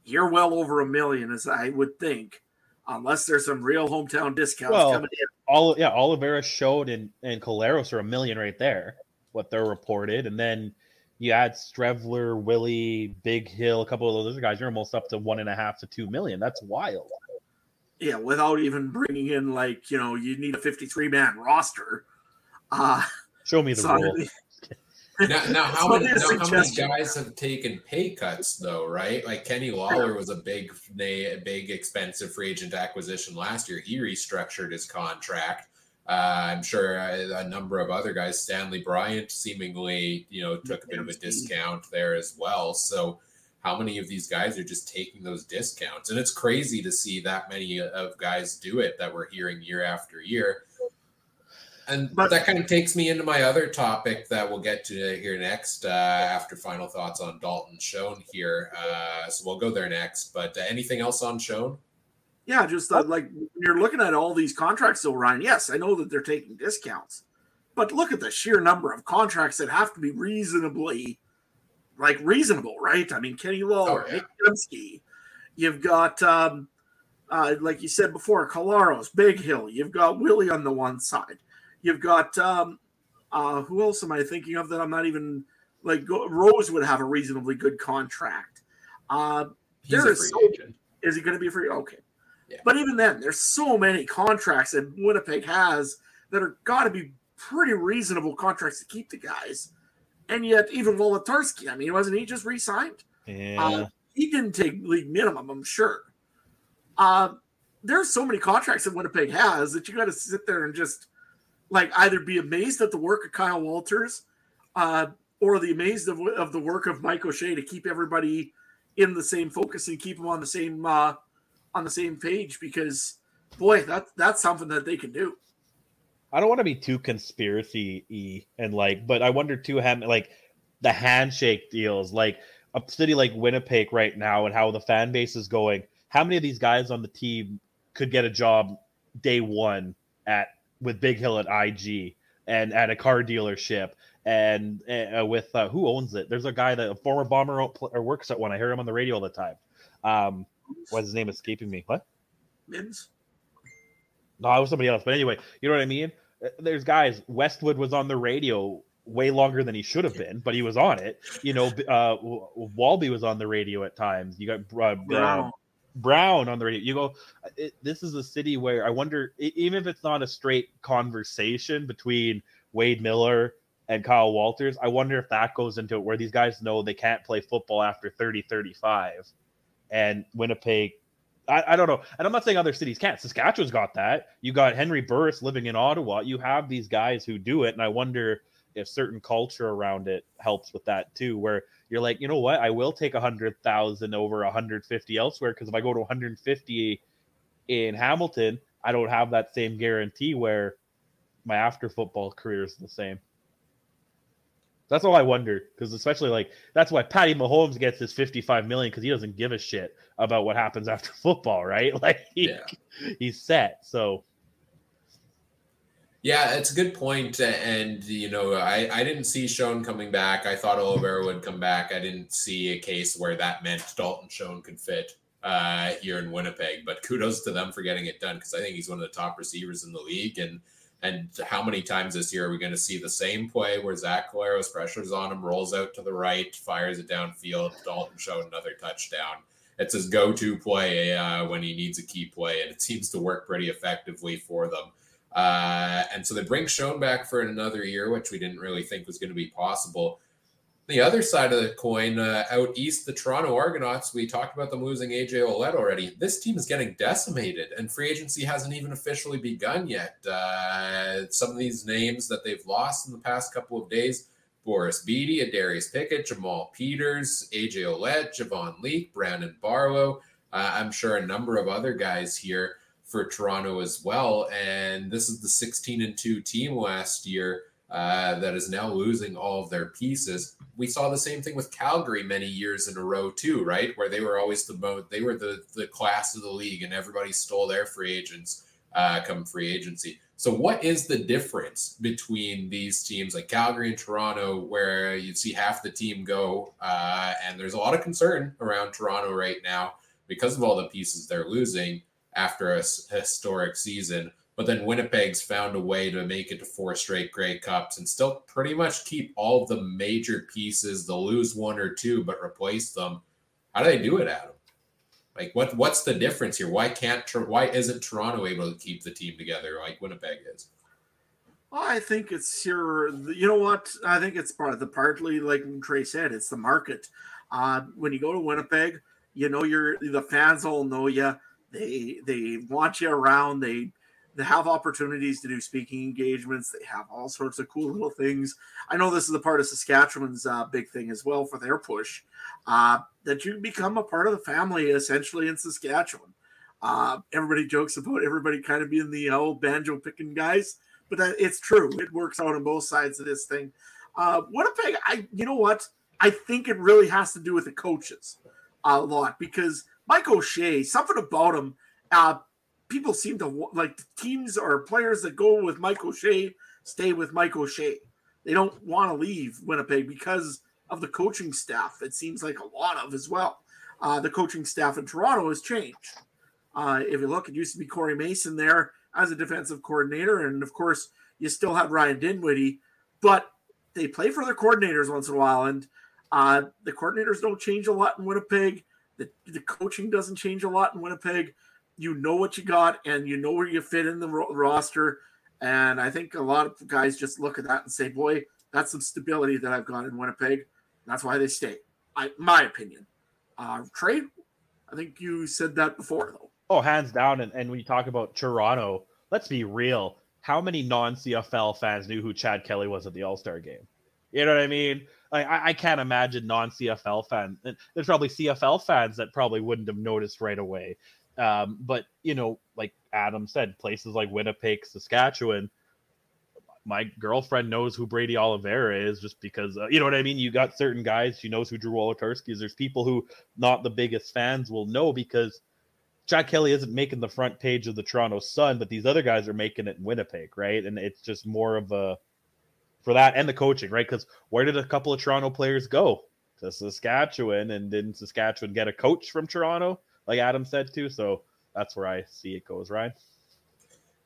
you're well over a million, as I would think, unless there's some real hometown discounts Well, coming in. All yeah, Oliveira showed and and Collaros are a million right there. What they're reported, and then you add Streveler, Willie, Bighill, a couple of those other guys. You're almost up to one and a half to two million. That's wild. Yeah, without even bringing in like you know you need a 53 man roster. Uh, Show me the so rule. Now, now how So many now, how many guys have taken pay cuts though? Right, like Kenny Lawler was a big, a big expensive free agent acquisition last year. He restructured his contract. Uh, I'm sure a, a number of other guys, Stanley Bryant, seemingly you know took a bit of a discount there as well. So, how many of these guys are just taking those discounts? And it's crazy to see that many of guys do it that we're hearing year after year. And But- that kind of takes me into my other topic that we'll get to here next uh, after final thoughts on Dalton Schoen here. Uh, so we'll go there next. But uh, anything else on Schoen? Yeah, just uh, like when you're looking at all these contracts, though, Ryan. Yes, I know that they're taking discounts, but look at the sheer number of contracts that have to be reasonably, like reasonable, right? I mean, Kenny Lawler, Oh, yeah. You've got, um, uh, like you said before, Collaros, Big Hill. You've got Willie on the one side. You've got um, uh, who else am I thinking of that I'm not even like Rose would have a reasonably good contract. Uh, He's There a is free so- agent. is he going to be free? Okay. Yeah. But even then, there's so many contracts that Winnipeg has that are got to be pretty reasonable contracts to keep the guys. And yet, even Wolitarsky, I mean, wasn't he just re-signed? Yeah. He didn't take league minimum, I'm sure. Uh, there's so many contracts that Winnipeg has that you got to sit there and just like either be amazed at the work of Kyle Walters, uh, or the amazed of, of the work of Mike O'Shea to keep everybody in the same focus and keep them on the same uh, on the same page. Because boy, that's that's something that they can do. I don't want to be too conspiracy y and like, but I wonder too, how like the handshake deals, like a city like Winnipeg right now, and how the fan base is going. How many of these guys on the team could get a job day one at with Bighill at IG and at a car dealership and uh, with uh, who owns it? There's a guy that a former bomber or works at one. I hear him on the radio all the time. Um, what's his name escaping me? What? Mims. No, it was somebody else. But anyway, you know what I mean? Uh, There's guys. Westwood was on the radio way longer than he should have been, but he was on it. You know, uh, Walby was on the radio at times. You got uh, uh, Brown. Brown on the radio. You go. uh, It, this is a city where I wonder, even if it's not a straight conversation between Wade Miller and Kyle Walters, I wonder if that goes into it where these guys know they can't play football after 30, 35. And Winnipeg, I, I don't know. And I'm not saying other cities can't. Saskatchewan's got that. You got Henry Burris living in Ottawa. You have these guys who do it. And I wonder if certain culture around it helps with that too, where you're like, you know what? I will take a hundred thousand over a hundred fifty elsewhere because if I go to 150 in Hamilton, I don't have that same guarantee where my after football career is the same. That's all I wonder because especially like that's why Patty Mahomes gets his 55 million because he doesn't give a shit about what happens after football, right? Like he, Yeah. he's set. So Yeah, it's a good point. and you know, I I didn't see Schoen coming back. I thought Oliveira would come back. I didn't see a case where that meant Dalton Schoen could fit uh, here in Winnipeg. But kudos to them for getting it done because I think he's one of the top receivers in the league. And and how many times this year are we going to see the same play where Zach Collaros pressures on him, rolls out to the right, fires it downfield, Dalton Schoen another touchdown. It's his go-to play uh, when he needs a key play, and it seems to work pretty effectively for them. Uh, and so they bring Schoen back for another year, which we didn't really think was going to be possible. The other side of the coin, uh, out east, the Toronto Argonauts, we talked about them losing AJ Ouellette already. This team is getting decimated, and free agency hasn't even officially begun yet. Uh, some of these names that they've lost in the past couple of days Boris Bede, Darius Pickett, Jamal Peters, AJ Ouellette, Javon Leake, Brandon Barlow. Uh, I'm sure a number of other guys here for Toronto as well. And this is the 16 and 2 team last year uh, that is now losing all of their pieces. We saw the same thing with Calgary many years in a row too, right? Where they were always the most, they were the the class of the league, and everybody stole their free agents uh, come free agency. So, what is the difference between these teams like Calgary and Toronto, where you see half the team go, uh, and there's a lot of concern around Toronto right now because of all the pieces they're losing after a historic season? But then Winnipeg's found a way to make it to four straight Grey Cups and still pretty much keep all the major pieces. They'll lose one or two, but replace them. How do they do it, Adam? Like, what what's the difference here? Why can't why isn't Toronto able to keep the team together like Winnipeg is? I think it's your, you know what? I think it's part of the partly like Trey said, it's the market. Uh, when you go to Winnipeg, you know, you're the fans all know you. They they want you around. They they have opportunities to do speaking engagements. They have all sorts of cool little things. I know this is a part of Saskatchewan's uh, big thing as well for their push. Uh, that you become a part of the family essentially in Saskatchewan. Uh, everybody jokes about everybody kind of being the old banjo picking guys, but that, it's true. It works out on both sides of this thing. Uh, Winnipeg, I you know what? I think it really has to do with the coaches a lot because Mike O'Shea, something about him. Uh, people seem to like teams or players that go with Mike O'Shea stay with Mike O'Shea. They don't want to leave Winnipeg because of the coaching staff. It seems like a lot of as well. Uh, the coaching staff in Toronto has changed. Uh, if you look, it used to be Corey Mason there as a defensive coordinator, and of course, you still have Ryan Dinwiddie, but they play for their coordinators once in a while, and uh, the coordinators don't change a lot in Winnipeg. The, the coaching doesn't change a lot in Winnipeg you know what you got and you know where you fit in the ro- roster. And I think a lot of guys just look at that and say, boy, that's some stability that I've got in Winnipeg. That's why they stay. I, my opinion. Uh, trade, I think you said that before, though. Oh, hands down. And, and when you talk about Toronto, let's be real. How many non CFL fans knew who Chad Kelly was at the All Star game? You know what I mean? I, I can't imagine non CFL fans. There's probably CFL fans that probably wouldn't have noticed right away. Um, but you know, like Adam said, places like Winnipeg, Saskatchewan, my girlfriend knows who Brady Oliveira is just because uh, you know what I mean. You got certain guys she knows who Drew Wolitarsky is. There's people who not the biggest fans will know because Chad Kelly isn't making the front page of the Toronto Sun, but these other guys are making it in Winnipeg, right? And it's just more of a for that and the coaching, right? Because where did a couple of Toronto players go? To Saskatchewan, and didn't Saskatchewan get a coach from Toronto? like Adam said too. So that's where I see it goes, right?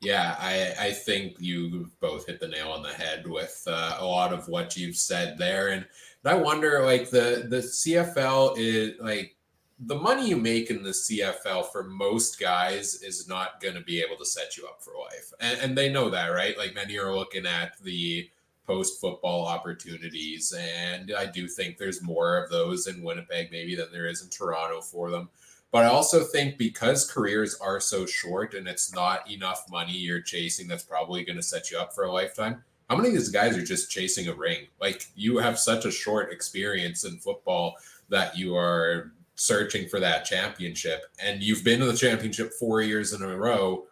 Yeah, I, I think you both hit the nail on the head with uh, a lot of what you've said there, and, and I wonder, like the the CFL is like the money you make in the CFL for most guys is not going to be able to set you up for life, and, and they know that, right? Like many are looking at the post football opportunities, and I do think there's more of those in Winnipeg maybe than there is in Toronto for them. But I also think because careers are so short and it's not enough money you're chasing that's probably going to set you up for a lifetime. How many of these guys are just chasing a ring? Like you have such a short experience in football that you are searching for that championship and you've been to the championship 4 years in a row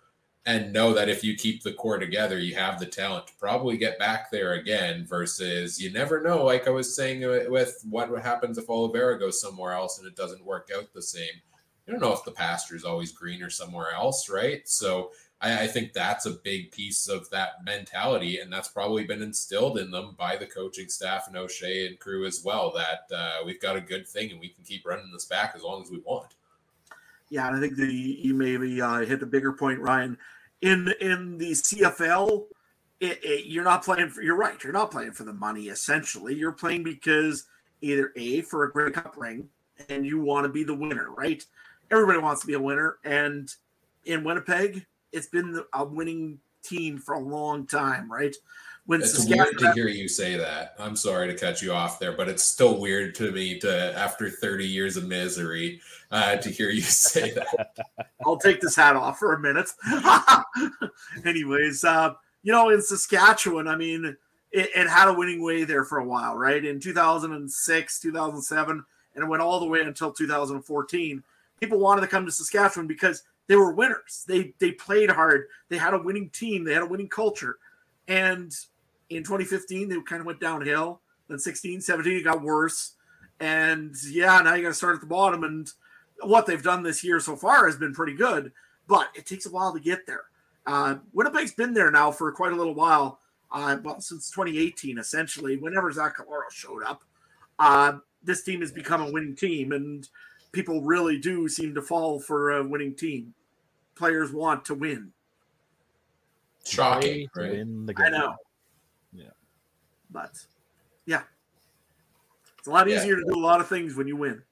and know that if you keep the core together, you have the talent to probably get back there again. Versus you never know. Like I was saying with what happens if Oliveira goes somewhere else and it doesn't work out the same you don't know if the pasture is always greener somewhere else, right? So I, I, think that's a big piece of that mentality, and that's probably been instilled in them by the coaching staff and O'Shea and crew as well. That uh, we've got a good thing and we can keep running this back as long as we want. yeah, and I think the you maybe uh, hit the bigger point, Ryan. In in the CFL, it, it, you're not playing for. You're right. You're not playing for the money. Essentially, you're playing because either a for a Grey Cup ring, and you want to be the winner, right? Everybody wants to be a winner, and in Winnipeg, it's been a winning team for a long time, right? When it's weird to hear you say that. I'm sorry to cut you off there, but it's still weird to me to after 30 years of misery uh, to hear you say that. I'll take this hat off for a minute. Anyways, uh, you know, in Saskatchewan, I mean, it, it, had a winning way there for a while, right? In 2006, 2007, and it went all the way until 2014. People wanted to come to Saskatchewan because they were winners. They they played hard. They had a winning team. They had a winning culture. And in 2015, they kind of went downhill. Then 16, 17, it got worse. And yeah, now you got to start at the bottom. And what they've done this year so far has been pretty good, but it takes a while to get there. Uh, Winnipeg's been there now for quite a little while. Uh, well, since 2018, essentially, whenever Zach Collaros showed up, uh, this team has become a winning team, and people really do seem to fall for a winning team. Players want to win. Shocking, right? I know. But yeah, it's a lot easier yeah. to do a lot of things when you win.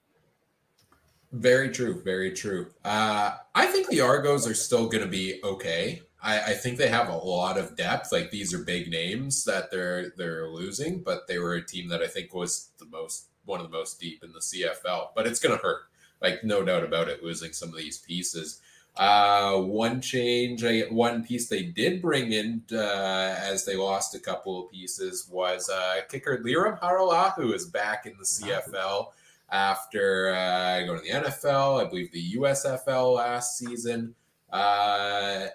Very true. Very true. Uh, I think the Argos are still going to be okay. I, I, think they have a lot of depth. Like these are big names that they're they're losing, but they were a team that I think was the most one of the most deep in the CFL. But it's going to hurt. Like no doubt about it, losing some of these pieces. Uh, one change, I one piece they did bring in uh, as they lost a couple of pieces was uh, kicker Lirim Hajrullahu is back in the CFL after uh, going to the NFL, I believe the USFL last season. Uh,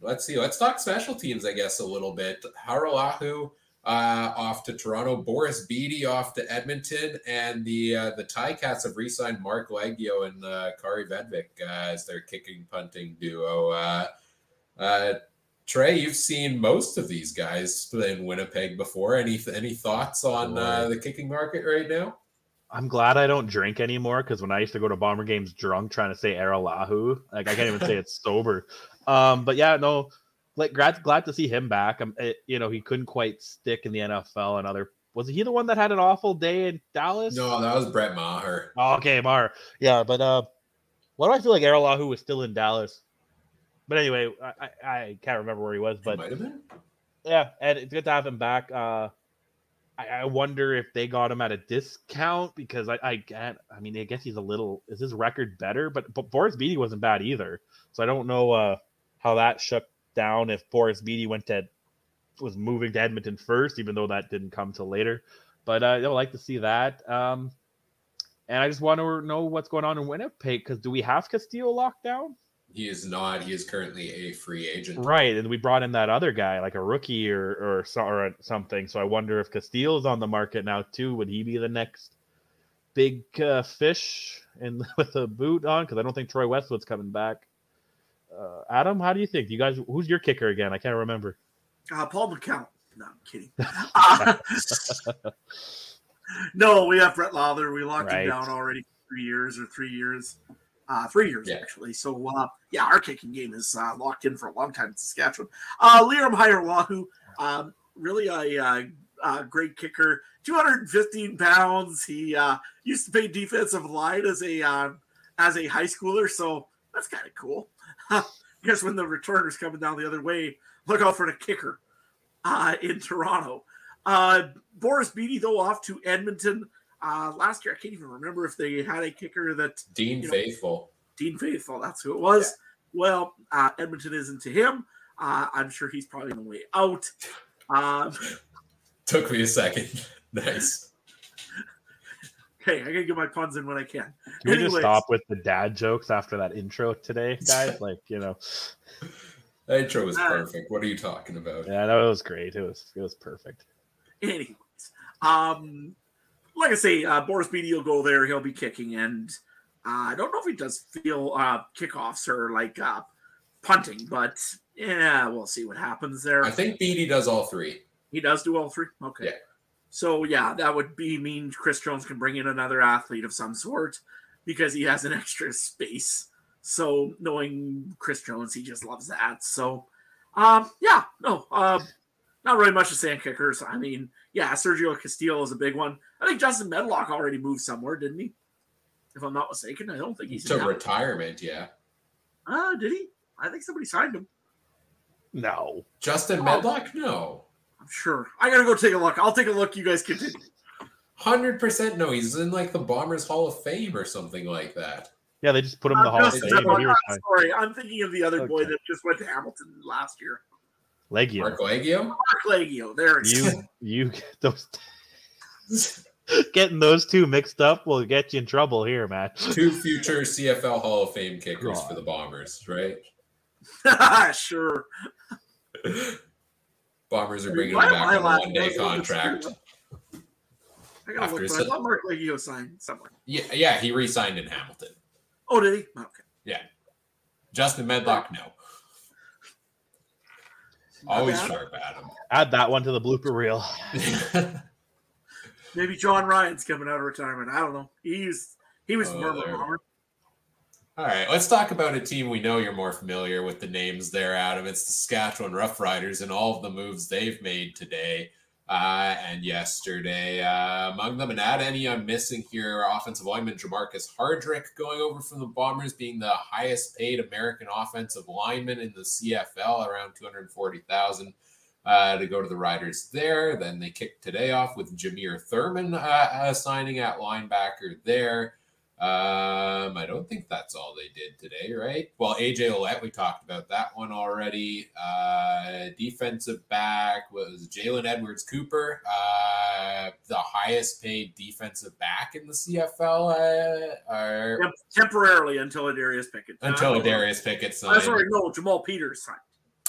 let's see, let's talk special teams, I guess, a little bit. Hajrullahu uh, off to Toronto, Boris Bede off to Edmonton, and the uh, the Ticats have re-signed Marc Liegghio and uh, Kaare Vedvik uh, as their kicking punting duo. Uh, uh, Trey, you've seen most of these guys in Winnipeg before. Any any thoughts on uh, the kicking market right now? I'm glad I don't drink anymore because when I used to go to Bomber games drunk, trying to say Hajrullahu, like I can't even say it's sober. Um, but yeah, no, like glad glad to see him back. Um, it, you know, he couldn't quite stick in the NFL and other. Was he the one that had an awful day in Dallas? No, that was Brett Maher. Oh, okay, Maher. Yeah, but uh, why do I feel like Hajrullahu was still in Dallas? But anyway, I, I can't remember where he was, but might have been. Yeah, and it's good to have him back. Uh, I, I wonder if they got him at a discount because I, I can't. I mean, I guess he's a little. Is his record better? But but Boris Bede wasn't bad either, so I don't know uh, how that shook down if Boris Bede went to was moving to Edmonton first, even though that didn't come till later. But uh, I would like to see that. Um, and I just want to know what's going on in Winnipeg because do we have Castillo locked down? He is not. He is currently a free agent. Right, and we brought in that other guy, like a rookie or or, or something. So I wonder if Castillo's on the market now too. Would he be the next big uh, fish and with a boot on? Because I don't think Troy Westwood's coming back. Uh, Adam, how do you think? You guys, who's your kicker again? I can't remember. Uh, Paul McCallum. No, I'm kidding. Uh, no, we have Brett Lauther. We locked right. him down already three years or three years. Uh, three years yeah. actually. So uh, yeah, our kicking game is uh, locked in for a long time in Saskatchewan. Uh, Lirim Hajrullahu, um, really a, uh, a, great kicker, 215 pounds. He uh, used to play defensive line as a uh, as a high schooler, so that's kind of cool. Because when the returner's coming down the other way, look out for the kicker uh, in Toronto. Uh, Boris Bede, though, off to Edmonton. Uh, last year, I can't even remember if they had a kicker that Dean you know, Faithfull. Dean Faithfull, that's who it was. Yeah. Well, uh, Edmonton isn't to him. Uh, I'm sure he's probably on the way out. Um, Took me a second. nice hey, I gotta get my puns in when I can. Can Anyways. we just stop with the dad jokes after that intro today, guys? like, you know. The intro was uh, perfect. What are you talking about? Yeah, that was great. It was it was perfect. Anyways, um, like I say, uh, Boris Bede will go there. He'll be kicking, and uh, I don't know if he does feel uh, kickoffs or like uh, punting, but yeah, we'll see what happens there. I think Bede does all three. He does do all three. Okay. Yeah. So yeah, that would be mean Chris Jones can bring in another athlete of some sort because he has an extra space. So knowing Chris Jones, he just loves that. So um, yeah, no, uh, not really much to say on kickers. I mean, yeah, Sergio Castillo is a big one. I think Justin Medlock already moved somewhere, didn't he? If I'm not mistaken, I don't think he's to retirement. Yeah. Ah, uh, did he? I think somebody signed him. No. Justin Medlock? No. I'm sure. I gotta go take a look. I'll take a look. You guys continue. Hundred percent. No, he's in like the Bombers Hall of Fame or something like that. Yeah, they just put him in the Hall of Fame. Sorry, I'm thinking of the other okay. boy that just went to Hamilton last year. Liegghio. Marc Liegghio. Marc Liegghio. There you you get those getting those two mixed up will get you in trouble here, Matt. Two future CFL Hall of Fame kickers God. for the Bombers, right? sure. Bombers are bringing him back on a one day contract. I gotta look, I thought Marc Liegghio signed somewhere. Yeah, yeah, he re-signed in Hamilton. Oh, did he? Okay. Yeah. Justin Medlock, no. Always sharp, Adam. Add that one to the blooper reel. Maybe Jon Ryan's coming out of retirement. I don't know. He's he was oh, bomber. All right, let's talk about a team we know you're more familiar with the names there, Adam. It's the Saskatchewan Roughriders and all of the moves they've made today uh, and yesterday. Uh, among them, and add any I'm missing here, offensive lineman Jermarcus Hardrick going over from the Bombers, being the highest paid American offensive lineman in the CFL, around 240000 uh, to go to the Riders there. Then they kicked today off with Jameer Thurman uh, uh signing at linebacker there. Um, I don't think that's all they did today, right? Well, AJ Ouellette, we talked about that one already. Uh, defensive back was Jalen Edwards Cooper, uh, the highest paid defensive back in the CFL. Uh, or, yep, temporarily until Darius Pickett. Until Darius Pickett signed. I'm sorry, no, Jamal Peters signed.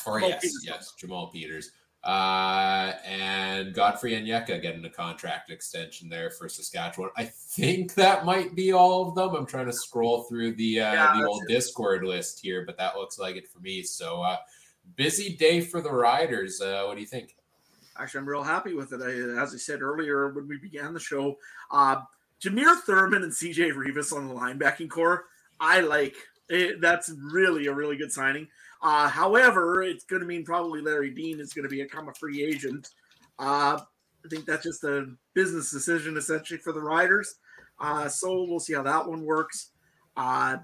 Or Jamal yes, Peters yes, signed. Jamal Peters. Uh, and Godfrey Onyeka getting a contract extension there for Saskatchewan. I think that might be all of them. I'm trying to scroll through the uh, yeah, the old it. Discord list here, but that looks like it for me. So uh, busy day for the Riders. Uh, what do you think? Actually, I'm real happy with it. I, as I said earlier when we began the show, uh, Jameer Thurman and CJ Reavis on the linebacking core. I like it. That's really a really good signing. Uh, however, it's going to mean probably Larry Dean is going to become a free agent. Uh, I think that's just a business decision essentially for the Riders. Uh, so we'll see how that one works. Uh,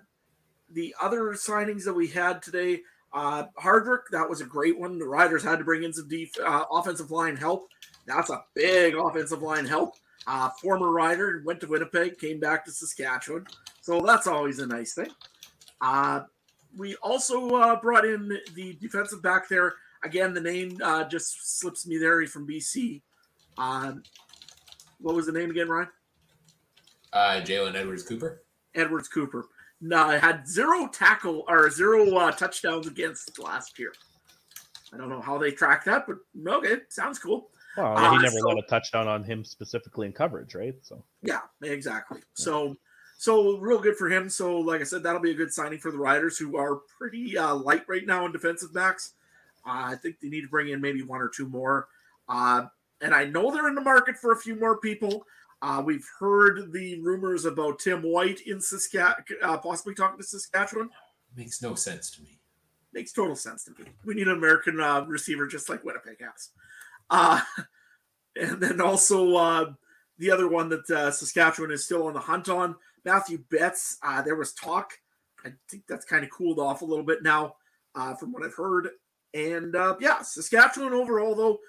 the other signings that we had today, uh, Hardrick, that was a great one. The Riders had to bring in some def- uh, offensive line help. That's a big offensive line help. Former Rider went to Winnipeg, came back to Saskatchewan. So that's always a nice thing. Uh, we also uh, brought in the defensive back there. Again, the name uh, just slips me there. He's from BC. Um, what was the name again, Ryan? Uh, Jalen Edwards Cooper. Edwards Cooper. No, I had zero tackle or zero uh, touchdowns against last year. I don't know how they track that, but okay, sounds cool. Well, he uh, never so, let a touchdown on him specifically in coverage, right? So yeah, exactly. So so real good for him. So like I said, that'll be a good signing for the Riders, who are pretty uh, light right now in defensive backs. Uh, I think they need to bring in maybe one or two more. Uh, and I know they're in the market for a few more people. Uh, we've heard the rumors about Tim White in Saskatchewan, uh, possibly talking to Saskatchewan. Makes no sense to me. Makes total sense to me. We need an American uh, receiver just like Winnipeg has. and then also the other one that Saskatchewan is still on the hunt on Matthew Betts, uh, there was talk. I think that's kind of cooled off a little bit now, uh, from what I've heard. And uh, yeah, Saskatchewan overall, though,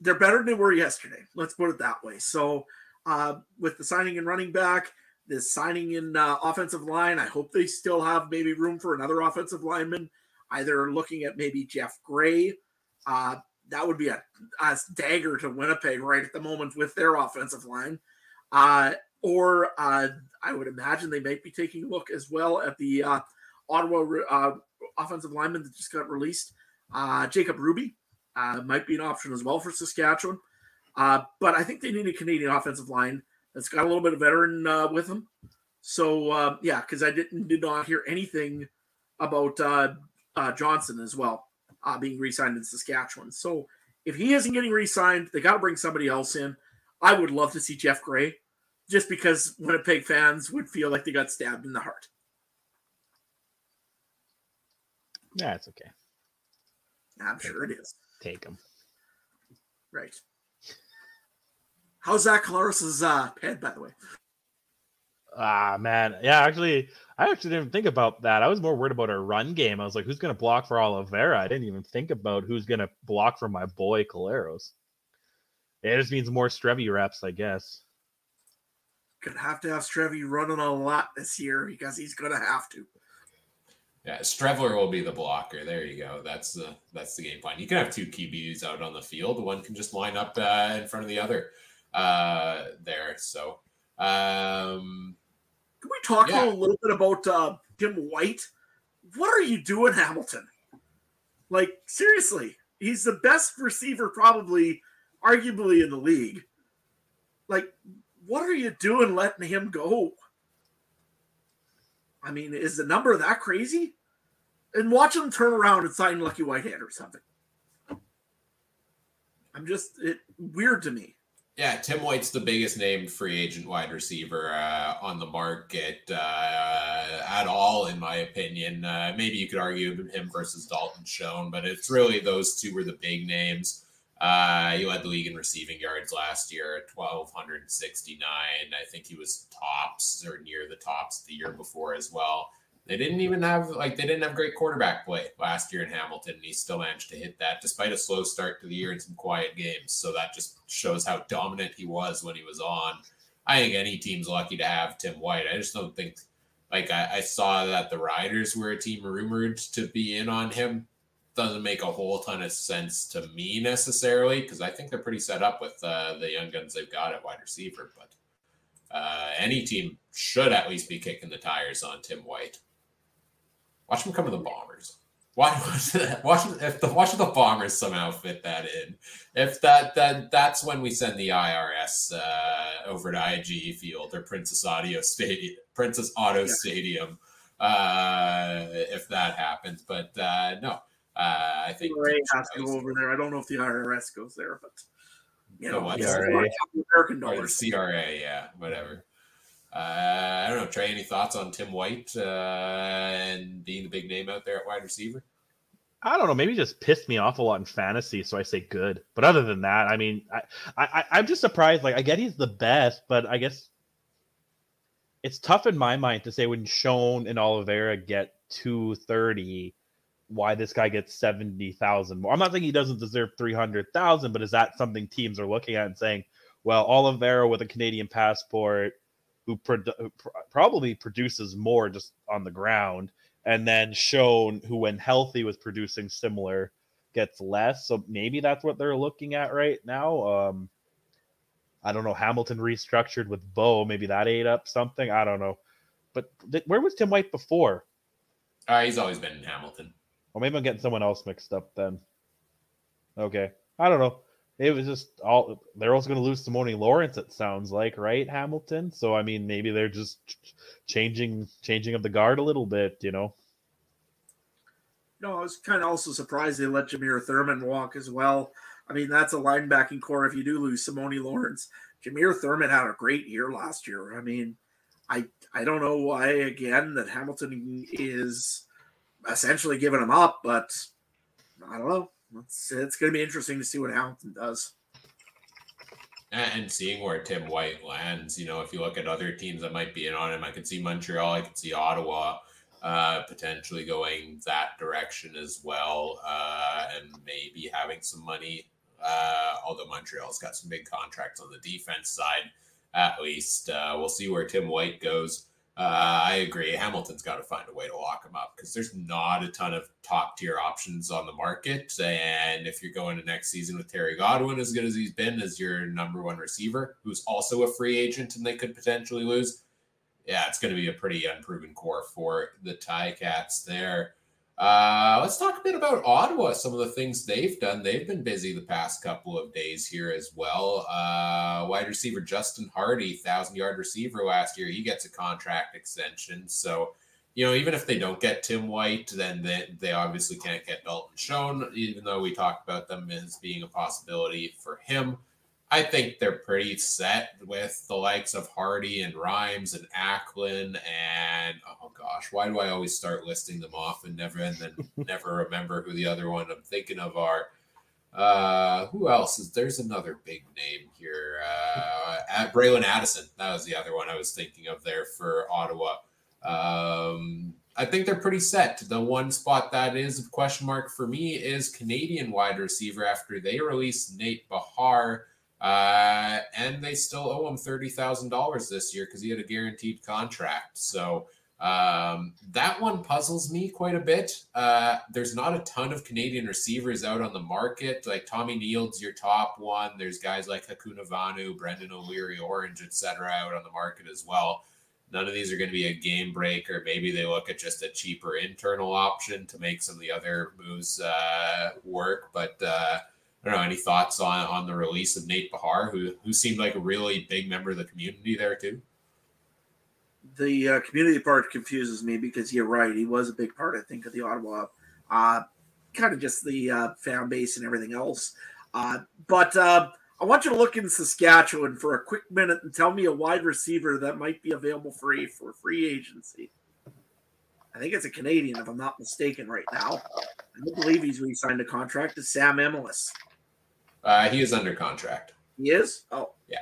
they're better than they were yesterday. Let's put it that way. So, uh, with the signing and running back, the signing in uh, offensive line, I hope they still have maybe room for another offensive lineman. Either looking at maybe Geoff Gray. Uh, that would be a, a dagger to Winnipeg right at the moment with their offensive line. Uh, or uh, I would imagine they might be taking a look as well at the uh, Ottawa uh, offensive lineman that just got released. Uh, Jacob Ruby uh, might be an option as well for Saskatchewan. Uh, but I think they need a Canadian offensive line that's got a little bit of veteran with them. So yeah, because I didn't did not hear anything about Johnson as well being re-signed in Saskatchewan. So if he isn't getting re-signed, they got to bring somebody else in. I would love to see Geoff Gray just because Winnipeg fans would feel like they got stabbed in the heart. Yeah, it's okay. I'm sure it is. Take them. Right. How's Zach Collaros' uh, ped, by the way? Ah man, yeah. Actually, I actually didn't think about that. I was more worried about our run game. I was like, who's going to block for Oliveira? I didn't even think about who's going to block for my boy Collaros. It just means more Strevy reps, I guess. Gonna have to have Strevy running a lot this year because he's gonna have to. Yeah, Streveler will be the blocker. There you go. That's the that's the game plan. You can have two QBs out on the field. One can just line up uh, in front of the other uh, there. So, um, can we talk yeah. a little bit about uh, Tim White? What are you doing, Hamilton? Like seriously, he's the best receiver, probably, arguably in the league. Like, what are you doing, letting him go? I mean, is the number that crazy? And watch him turn around and sign Lucky Whitehead or something. I'm just it weird to me. Yeah, Tim White's the biggest named free agent wide receiver uh, on the market uh, at all, in my opinion. Uh, maybe you could argue him versus Dalton Schoen, but it's really those two were the big names. Uh, he led the league in receiving yards last year at 1,269. I think he was tops or near the tops the year before as well. They didn't even have like they didn't have great quarterback play last year in Hamilton, and he still managed to hit that despite a slow start to the year and some quiet games. So that just shows how dominant he was when he was on. I think any team's lucky to have Tim White. I just don't think like I, I saw that the Riders were a team rumored to be in on him. Doesn't make a whole ton of sense to me necessarily because I think they're pretty set up with uh, the young guns they've got at wide receiver. But uh, any team should at least be kicking the tires on Tim White. Watch him come to the Bombers. Watch, watch if the watch the Bombers somehow fit that in. If that that that's when we send the IRS uh, over to IG Field or Princess Auto Stadium, Princess Auto yeah. Stadium, uh, if that happens. But uh, no, uh, I think CRA has to go over there. I don't know if the IRS goes there, but you know, what, CRA. American dollars. CRA, yeah, whatever. Uh, I don't know, Trey. Any thoughts on Tim White uh, and being the big name out there at wide receiver? I don't know. Maybe just pissed me off a lot in fantasy, so I say good. But other than that, I mean, I, I I'm just surprised. Like I get he's the best, but I guess it's tough in my mind to say when Schoen and Oliveira get 230, why this guy gets 70,000 more. I'm not saying he doesn't deserve 300,000, but is that something teams are looking at and saying, well, Oliveira with a Canadian passport who, produ- who pr- probably produces more just on the ground, and then Schoen, who when healthy was producing similar, gets less. So maybe that's what they're looking at right now. Um, I don't know. Hamilton restructured with Bo. Maybe that ate up something. I don't know. But th- where was Tim White before? Uh, he's always been in Hamilton. Or maybe I'm getting someone else mixed up then. Okay. I don't know it was just all they're also going to lose Simoni Lawrence. It sounds like right, Hamilton. So I mean, maybe they're just changing changing of the guard a little bit, you know. No, I was kind of also surprised they let Jameer Thurman walk as well. I mean, that's a linebacking core. If you do lose Simoni Lawrence, Jameer Thurman had a great year last year. I mean, I I don't know why again that Hamilton is essentially giving him up, but I don't know it's, it's going to be interesting to see what Hamilton does. And seeing where Tim White lands, you know, if you look at other teams that might be in on him, I could see Montreal, I could see Ottawa uh, potentially going that direction as well, uh, and maybe having some money. Uh, although Montreal's got some big contracts on the defense side, at least uh, we'll see where Tim White goes. Uh, I agree. Hamilton's got to find a way to lock him up because there's not a ton of top tier options on the market. And if you're going to next season with Terry Godwin as good as he's been as your number one receiver, who's also a free agent and they could potentially lose, yeah, it's going to be a pretty unproven core for the Ticats there. Uh, let's talk a bit about Ottawa. Some of the things they've done. They've been busy the past couple of days here as well. Uh, wide receiver Justin Hardy, thousand yard receiver last year, he gets a contract extension. So, you know, even if they don't get Tim White, then they, they obviously can't get Dalton Schoen, even though we talked about them as being a possibility for him. I think they're pretty set with the likes of Hardy and Rhymes and Acklin and oh gosh, why do I always start listing them off and never and then never remember who the other one I'm thinking of are? Uh, who else is there's another big name here? Uh, at Bralon Addison, that was the other one I was thinking of there for Ottawa. Um, I think they're pretty set. The one spot that is a question mark for me is Canadian wide receiver after they released Nate Behar. Uh, and they still owe him thirty thousand dollars this year because he had a guaranteed contract. So um, that one puzzles me quite a bit. Uh, there's not a ton of Canadian receivers out on the market. Like Tommy Nield's your top one. There's guys like Hakuna Vanu, Brendan O'Leary, Orange, etc. out on the market as well. None of these are going to be a game breaker. Maybe they look at just a cheaper internal option to make some of the other moves uh, work. But uh, Don't know. Any thoughts on on the release of Nate Behar, who who seemed like a really big member of the community there too? The uh, community part confuses me because you're right. He was a big part, I think, of the Ottawa, uh, kind of just the uh, fan base and everything else. Uh, but uh, I want you to look in Saskatchewan for a quick minute and tell me a wide receiver that might be available free for free agency. I think it's a Canadian, if I'm not mistaken, right now. I don't believe he's re-signed a contract to Sam Emilus. Uh, he is under contract. He is? Oh. Yeah.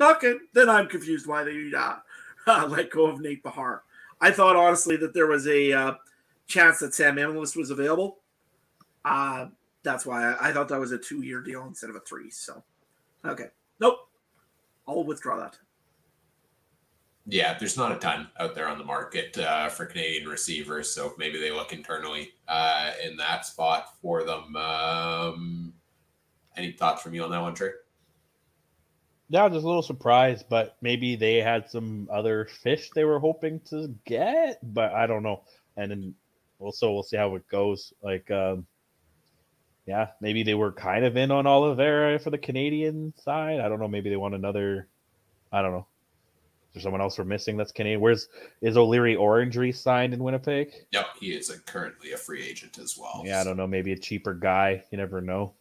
Okay. Then I'm confused why they uh, uh, let go of Nate Behar. I thought, honestly, that there was a uh, chance that Sam Emilus was available. Uh, that's why I, I thought that was a two year deal instead of a three. So, okay. Nope. I'll withdraw that. Yeah, there's not a ton out there on the market uh, for Canadian receivers, so maybe they look internally uh, in that spot for them. Um, any thoughts from you on that one, Trey? Yeah, I just a little surprised, but maybe they had some other fish they were hoping to get, but I don't know. And then also we'll see how it goes. Like, um, yeah, maybe they were kind of in on Oliveira for the Canadian side. I don't know. Maybe they want another. I don't know. Is there someone else we're missing that's Canadian? Where's is O'Leary Orange re-signed in Winnipeg? No, he is a, currently a free agent as well. Yeah, I don't know. Maybe a cheaper guy. You never know.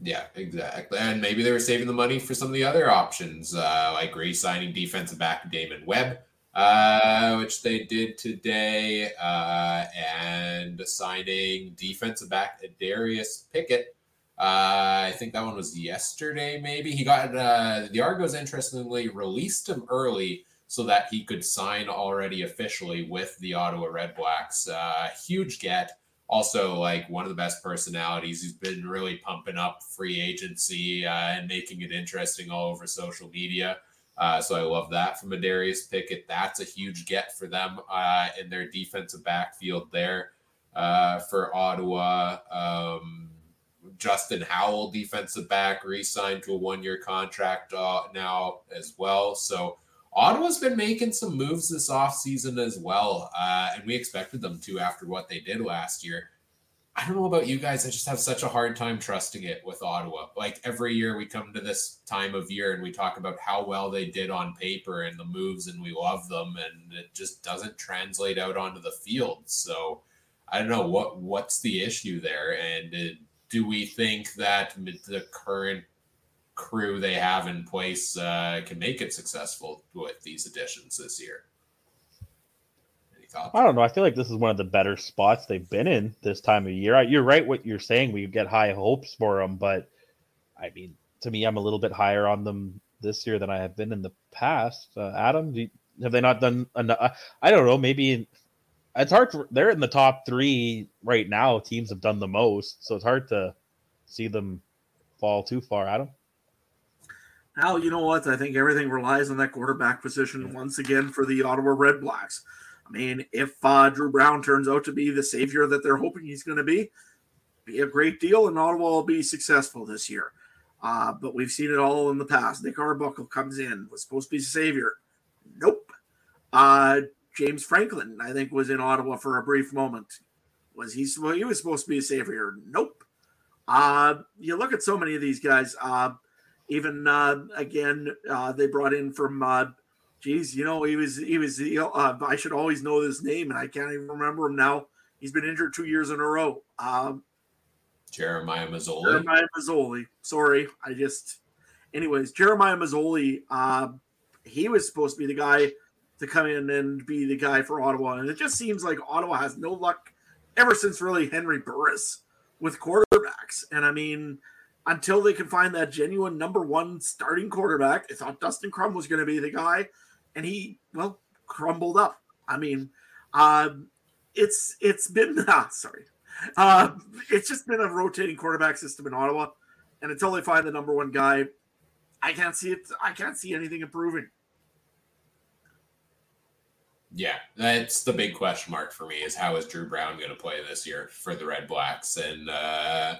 Yeah, exactly. And maybe they were saving the money for some of the other options, uh, like re-signing defensive back Damon Webb, uh, which they did today, uh, and signing defensive back Darius Pickett. Uh, I think that one was yesterday. Maybe he got uh, the Argos. Interestingly, released him early so that he could sign already officially with the Ottawa Redblacks. Uh, huge get also like one of the best personalities who's been really pumping up free agency uh, and making it interesting all over social media. Uh, so I love that from a Darius Pickett. That's a huge get for them uh, in their defensive backfield there uh, for Ottawa. Um, Justin Howell, defensive back, re-signed to a one-year contract uh, now as well. So Ottawa's been making some moves this offseason as well, uh, and we expected them to after what they did last year. I don't know about you guys. I just have such a hard time trusting it with Ottawa. Like every year we come to this time of year and we talk about how well they did on paper and the moves and we love them and it just doesn't translate out onto the field. So I don't know what what's the issue there and uh, do we think that the current crew they have in place uh, can make it successful with these additions this year. Any thoughts? I don't know. I feel like this is one of the better spots they've been in this time of year. You're right what you're saying. We get high hopes for them, but I mean, to me, I'm a little bit higher on them this year than I have been in the past. Uh, Adam, you, have they not done enough? I don't know. Maybe it's hard. To, they're in the top three right now. Teams have done the most, so it's hard to see them fall too far. Adam. Now, you know what? I think everything relies on that quarterback position once again for the Ottawa Red Blacks. I mean, if uh, Dru Brown turns out to be the savior that they're hoping he's going to be, be a great deal, and Ottawa will be successful this year. Uh, but we've seen it all in the past. Nick Arbuckle comes in, was supposed to be a savior. Nope. Uh, James Franklin, I think, was in Ottawa for a brief moment. Was he? He was supposed to be a savior. Nope. Uh, you look at so many of these guys. Uh, even uh, again, uh, they brought in from. Uh, geez, you know, he was he was. Uh, I should always know this name, and I can't even remember him now. He's been injured two years in a row. Um, Jeremiah Masoli Jeremiah Masoli. Sorry, I just anyways, Jeremiah Masoli uh, he was supposed to be the guy to come in and be the guy for Ottawa, and it just seems like Ottawa has no luck ever since really Henry Burris with quarterbacks. And I mean, until they can find that genuine number one starting quarterback, They thought Dustin Crum was going to be the guy, and he well crumbled up. I mean, uh, it's it's been ah, sorry, uh, it's just been a rotating quarterback system in Ottawa, and until they find the number one guy, I can't see it. I can't see anything improving. Yeah, that's the big question mark for me is how is Dru Brown going to play this year for the Red Blacks? And, uh,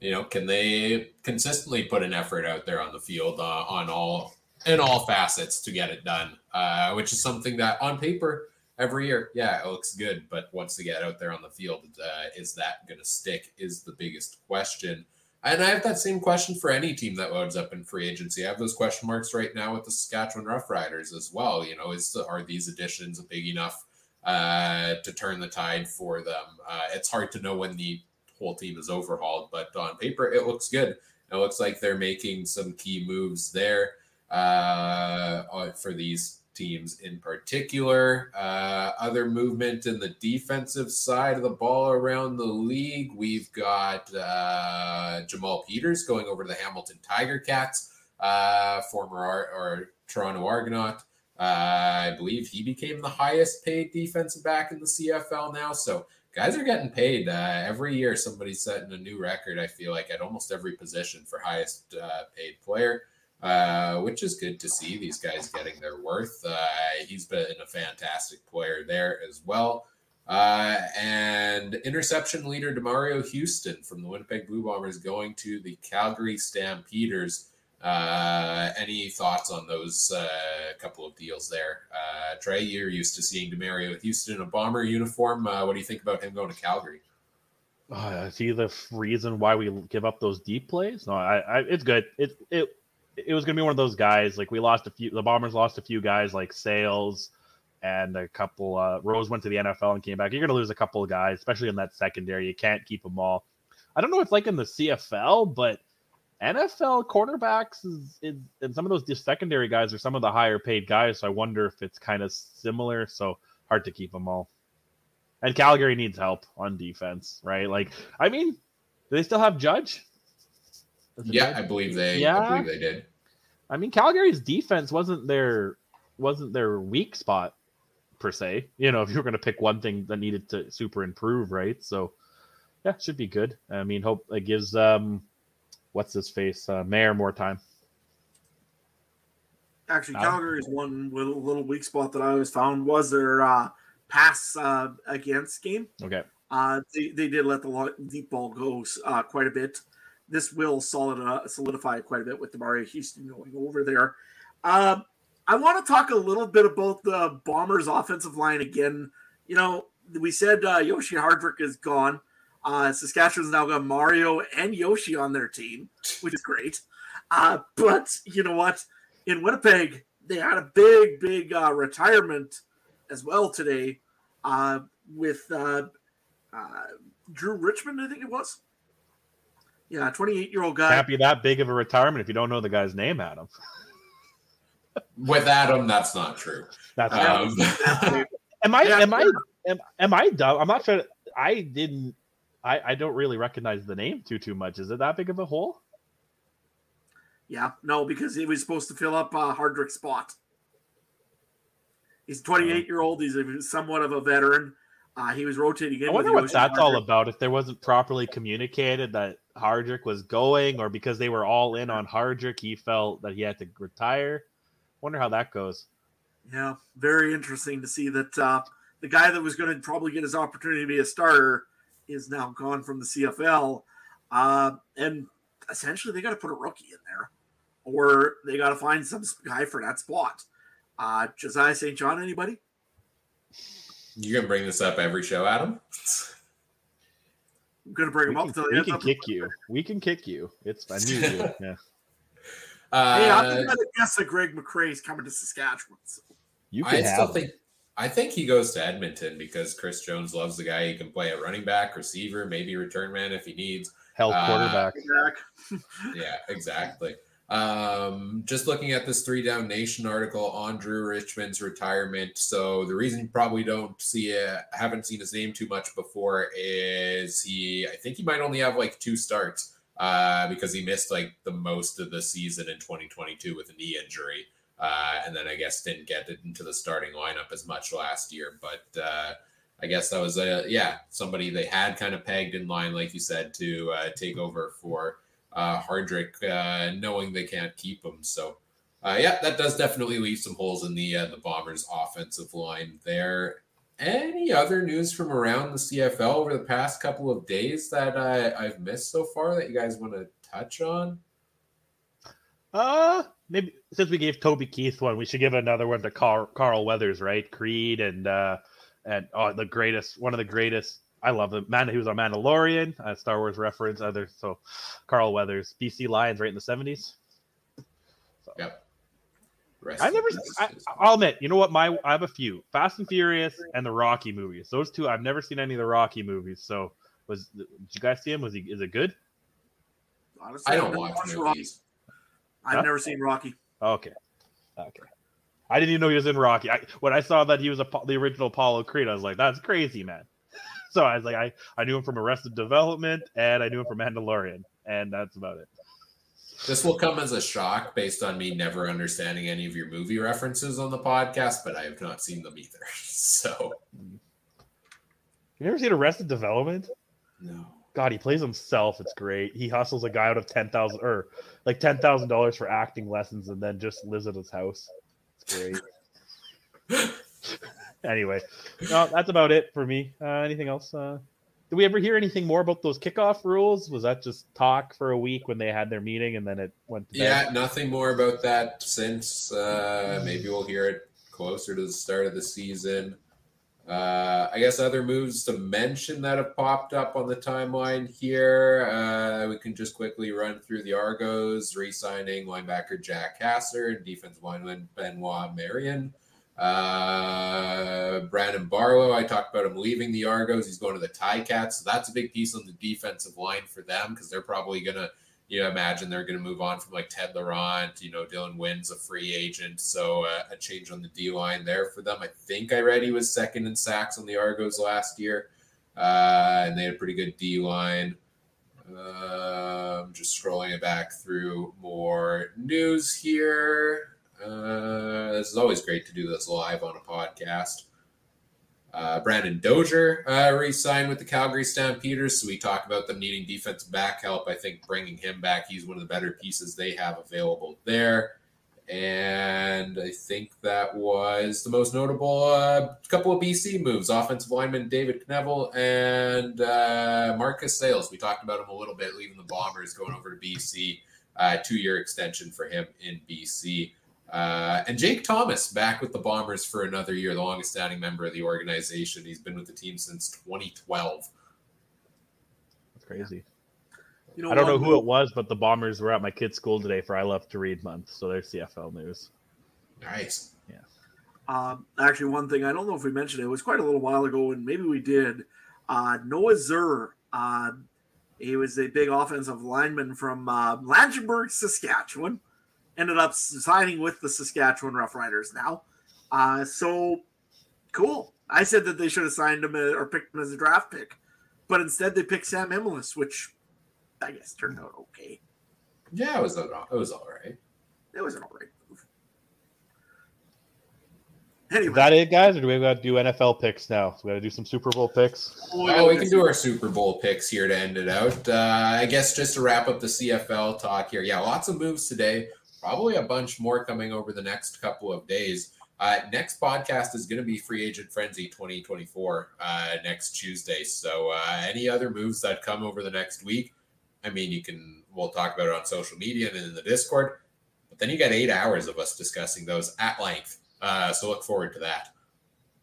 you know, can they consistently put an effort out there on the field uh, on all in all facets to get it done? Uh, which is something that on paper every year, yeah, it looks good, but once they get out there on the field, uh, is that going to stick? Is the biggest question. And I have that same question for any team that loads up in free agency. I have those question marks right now with the Saskatchewan Roughriders as well. You know, is are these additions big enough uh, to turn the tide for them? Uh, it's hard to know when the whole team is overhauled, but on paper it looks good. It looks like they're making some key moves there uh, for these teams in particular. Uh, other movement in the defensive side of the ball around the league. We've got uh, Jamal Peters going over to the Hamilton Tiger Cats, uh, former Ar- or Toronto Argonaut. Uh, I believe he became the highest paid defensive back in the CFL now. So guys are getting paid uh, every year. Somebody's setting a new record. I feel like at almost every position for highest uh, paid player. Uh, which is good to see these guys getting their worth. Uh, he's been a fantastic player there as well. Uh, and interception leader Demerio Houston from the Winnipeg Blue Bombers going to the Calgary Stampeders. Uh, any thoughts on those uh, couple of deals there? Trey, you're used to seeing Demerio Houston in a Bomber uniform. what do you think about him going to Calgary? Uh, see the reason why we give up those deep plays? No, I, I it's good. It it it was going to be one of those guys. Like we lost a few, the Bombers lost a few guys like Sales and a couple. Uh, Rose went to the NFL and came back. You're going to lose a couple of guys, especially in that secondary. You can't keep them all. I don't know if like in the CFL, but NFL quarterbacks is, is and some of those secondary guys are some of the higher paid guys. So I wonder if it's kind of similar. So hard to keep them all. And Calgary needs help on defense, right? Like, I mean, do they still have Judge? Yeah, I believe they. Yeah, I believe they did. I mean, Calgary's defense wasn't their wasn't their weak spot per se. You know, if you were going to pick one thing that needed to super improve, right? So, yeah, should be good. I mean, hope it gives um, what's his face, uh, Maier more time. Actually, Calgary's one little, little weak spot that I always found was their uh, pass uh, against game. Okay. Uh, they, they did let the deep ball go uh, quite a bit this will solid, uh, solidify quite a bit with Demerio Houston going over there. Uh, I want to talk a little bit about the Bombers' offensive line again. You know, we said uh, Yoshi Hardrick is gone. Uh, Saskatchewan's now got Mario and Yoshi on their team, which is great. Uh, but you know what? In Winnipeg, they had a big, big uh, retirement as well today uh, with uh, uh, Drew Richmond, I think it was. Yeah, 28 year old guy. Can't be that big of a retirement if you don't know the guy's name, Adam. With Adam, that's not true. That's um, am I yeah, am I am, am I dumb? I'm not sure. I didn't. I I don't really recognize the name too too much. Is it that big of a hole? Yeah, no, because he was supposed to fill up uh, Hardrick's spot. He's 28 year old. He's a, somewhat of a veteran. Uh, he was rotating in. I wonder what that's all about. If there wasn't properly communicated that Hardrick was going, or because they were all in on Hardrick, he felt that he had to retire. Wonder how that goes. Yeah, very interesting to see that uh, the guy that was going to probably get his opportunity to be a starter is now gone from the CFL, uh, and essentially they got to put a rookie in there, or they got to find some guy for that spot. Uh, Josiah St. John, anybody? You're gonna bring this up every show, Adam? I'm gonna bring we him up. Can, we can kick you. We can kick you. It's fine. yeah. Uh, hey, I'm gonna guess that Greg McCrae is coming to Saskatchewan. So. You can I still him. think. I think he goes to Edmonton because Chris Jones loves the guy. He can play a running back, receiver, maybe return man if he needs. Help quarterback. Uh, yeah, exactly. Um, just looking at this three down nation article on Drew Richmond's retirement. So the reason you probably don't see it, haven't seen his name too much before is he, I think he might only have like two starts uh, because he missed like the most of the season in 2022 with a knee injury. Uh, and then I guess didn't get it into the starting lineup as much last year. But uh, I guess that was a yeah somebody they had kind of pegged in line, like you said, to uh, take over for uh, Hardrick, uh, knowing they can't keep him. So uh, yeah, that does definitely leave some holes in the the Bombers' offensive line there. Any other news from around the CFL over the past couple of days that I, I've missed so far that you guys want to touch on? Uh, maybe since we gave Toby Keith one, we should give another one to Carl, Carl Weathers, right? Creed and uh, and oh, the greatest, one of the greatest. I love him. Man, he was a Mandalorian, a Star Wars reference. Other so, Carl Weathers, BC Lions, right in the seventies. So. Yep. I never. I, will admit, you know what? My I have a few Fast and Furious and the Rocky movies. Those two, I've never seen any of the Rocky movies. So, was did you guys see him? Was he? Is it good? Honestly, I don't watch movies. Rocky. I've huh? never seen Rocky. Okay. Okay. I didn't even know he was in Rocky. I, when I saw that he was a, the original Apollo Creed, I was like, "That's crazy, man." so I was like, I, I knew him from Arrested Development, and I knew him from Mandalorian, and that's about it. This will come as a shock based on me never understanding any of your movie references on the podcast, but I have not seen them either. So, mm-hmm. you never seen Arrested Development? No. God, he plays himself. It's great. He hustles a guy out of ten thousand or like ten thousand dollars for acting lessons, and then just lives at his house. It's great. anyway, no, that's about it for me. Uh, anything else? Uh, did we ever hear anything more about those kickoff rules? Was that just talk for a week when they had their meeting, and then it went? yeah, nothing more about that since. Uh, maybe we'll hear it closer to the start of the season. Uh, I guess other moves to mention that have popped up on the timeline here. Uh, we can just quickly run through the Argos, re signing linebacker Jack Cassar and defensive lineman Benoit Marion. Uh, Brandon Barlow, I talked about him leaving the Argos. He's going to the Ticats. So that's a big piece on the defensive line for them because they're probably going to you know, imagine they're going to move on from like Ted Laurent. You know, Dylan Wynn's a free agent, so uh, a change on the D line there for them. I think I read he was second in sacks on the Argos last year, uh, and they had a pretty good D line. I'm just scrolling it back through more news here. Uh, this is always great to do this live on a podcast. Uh, Brandon Dozier uh, re-signed with the Calgary Stampeders, so we talk about them needing defensive back help. I think bringing him back, he's one of the better pieces they have available there. And I think that was the most notable uh, couple of BC moves. Offensive lineman David Knevel and uh, Marcus Sayles. We talked about him a little bit, leaving the Bombers, going over to BC. Uh, two-year extension for him in BC. Uh, and Jake Thomas back with the Bombers for another year, the longest standing member of the organization. He's been with the team since 2012. That's crazy. You know, I don't know who it was, but the Bombers were at my kid's school today for I Love to Read month. So there's CFL news. Nice. Yeah. Um, actually, one thing I don't know if we mentioned it, it was quite a little while ago, and maybe we did. Uh, Noah Zerr, uh, he was a big offensive lineman from uh, Langenburg, Saskatchewan ended up signing with the Saskatchewan Roughriders now. Uh, so cool. I said that they should have signed him or picked him as a draft pick, but instead they picked Sam Emilus, which I guess turned out okay. Yeah, it was it was all right. It was an all right move. Anyway, Is that it, guys, or do we got to do NFL picks now? So we got to do some Super Bowl picks. Oh, we can do our Super Bowl picks here to end it out. Uh, I guess just to wrap up the CFL talk here. Yeah, lots of moves today probably a bunch more coming over the next couple of days. Uh, next podcast is going to be Free Agent Frenzy 2024 uh, next Tuesday. So, uh, any other moves that come over the next week, I mean, you can, we'll talk about it on social media and in the Discord. But then you got eight hours of us discussing those at length. Uh, so, look forward to that.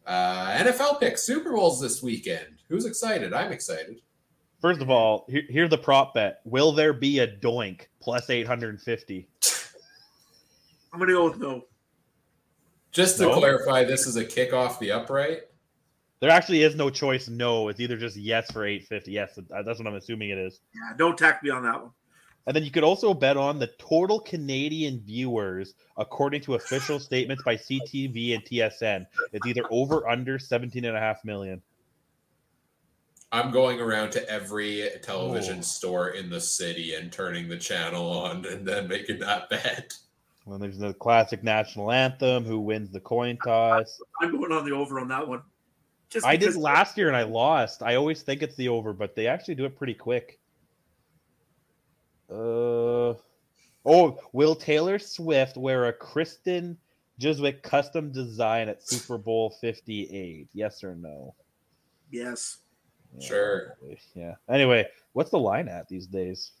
Uh, NFL picks, Super Bowls this weekend. Who's excited? I'm excited. First of all, here, here's the prop bet. Will there be a doink plus 850? I'm gonna go with no. Just to no? clarify, this is a kick off the upright. There actually is no choice. No, it's either just yes for 850. Yes, uh, that's what I'm assuming it is. Yeah, don't tack me on that one. And then you could also bet on the total Canadian viewers according to official statements by CTV and TSN. It's either over under 17 and a half million. I'm going around to every television Oh. store in the city and turning the channel on and then making that bet. Well, there's the classic national anthem. Who wins the coin toss? I'm going on the over on that one. Just I did last year and I lost. I always think it's the over, but they actually do it pretty quick. Uh oh, will Taylor Swift wear a Kristin Juszczyk custom design at Super Bowl 58? Yes or no? Yes. Yeah, Sure. probably. Yeah. Anyway, what's the line at these days?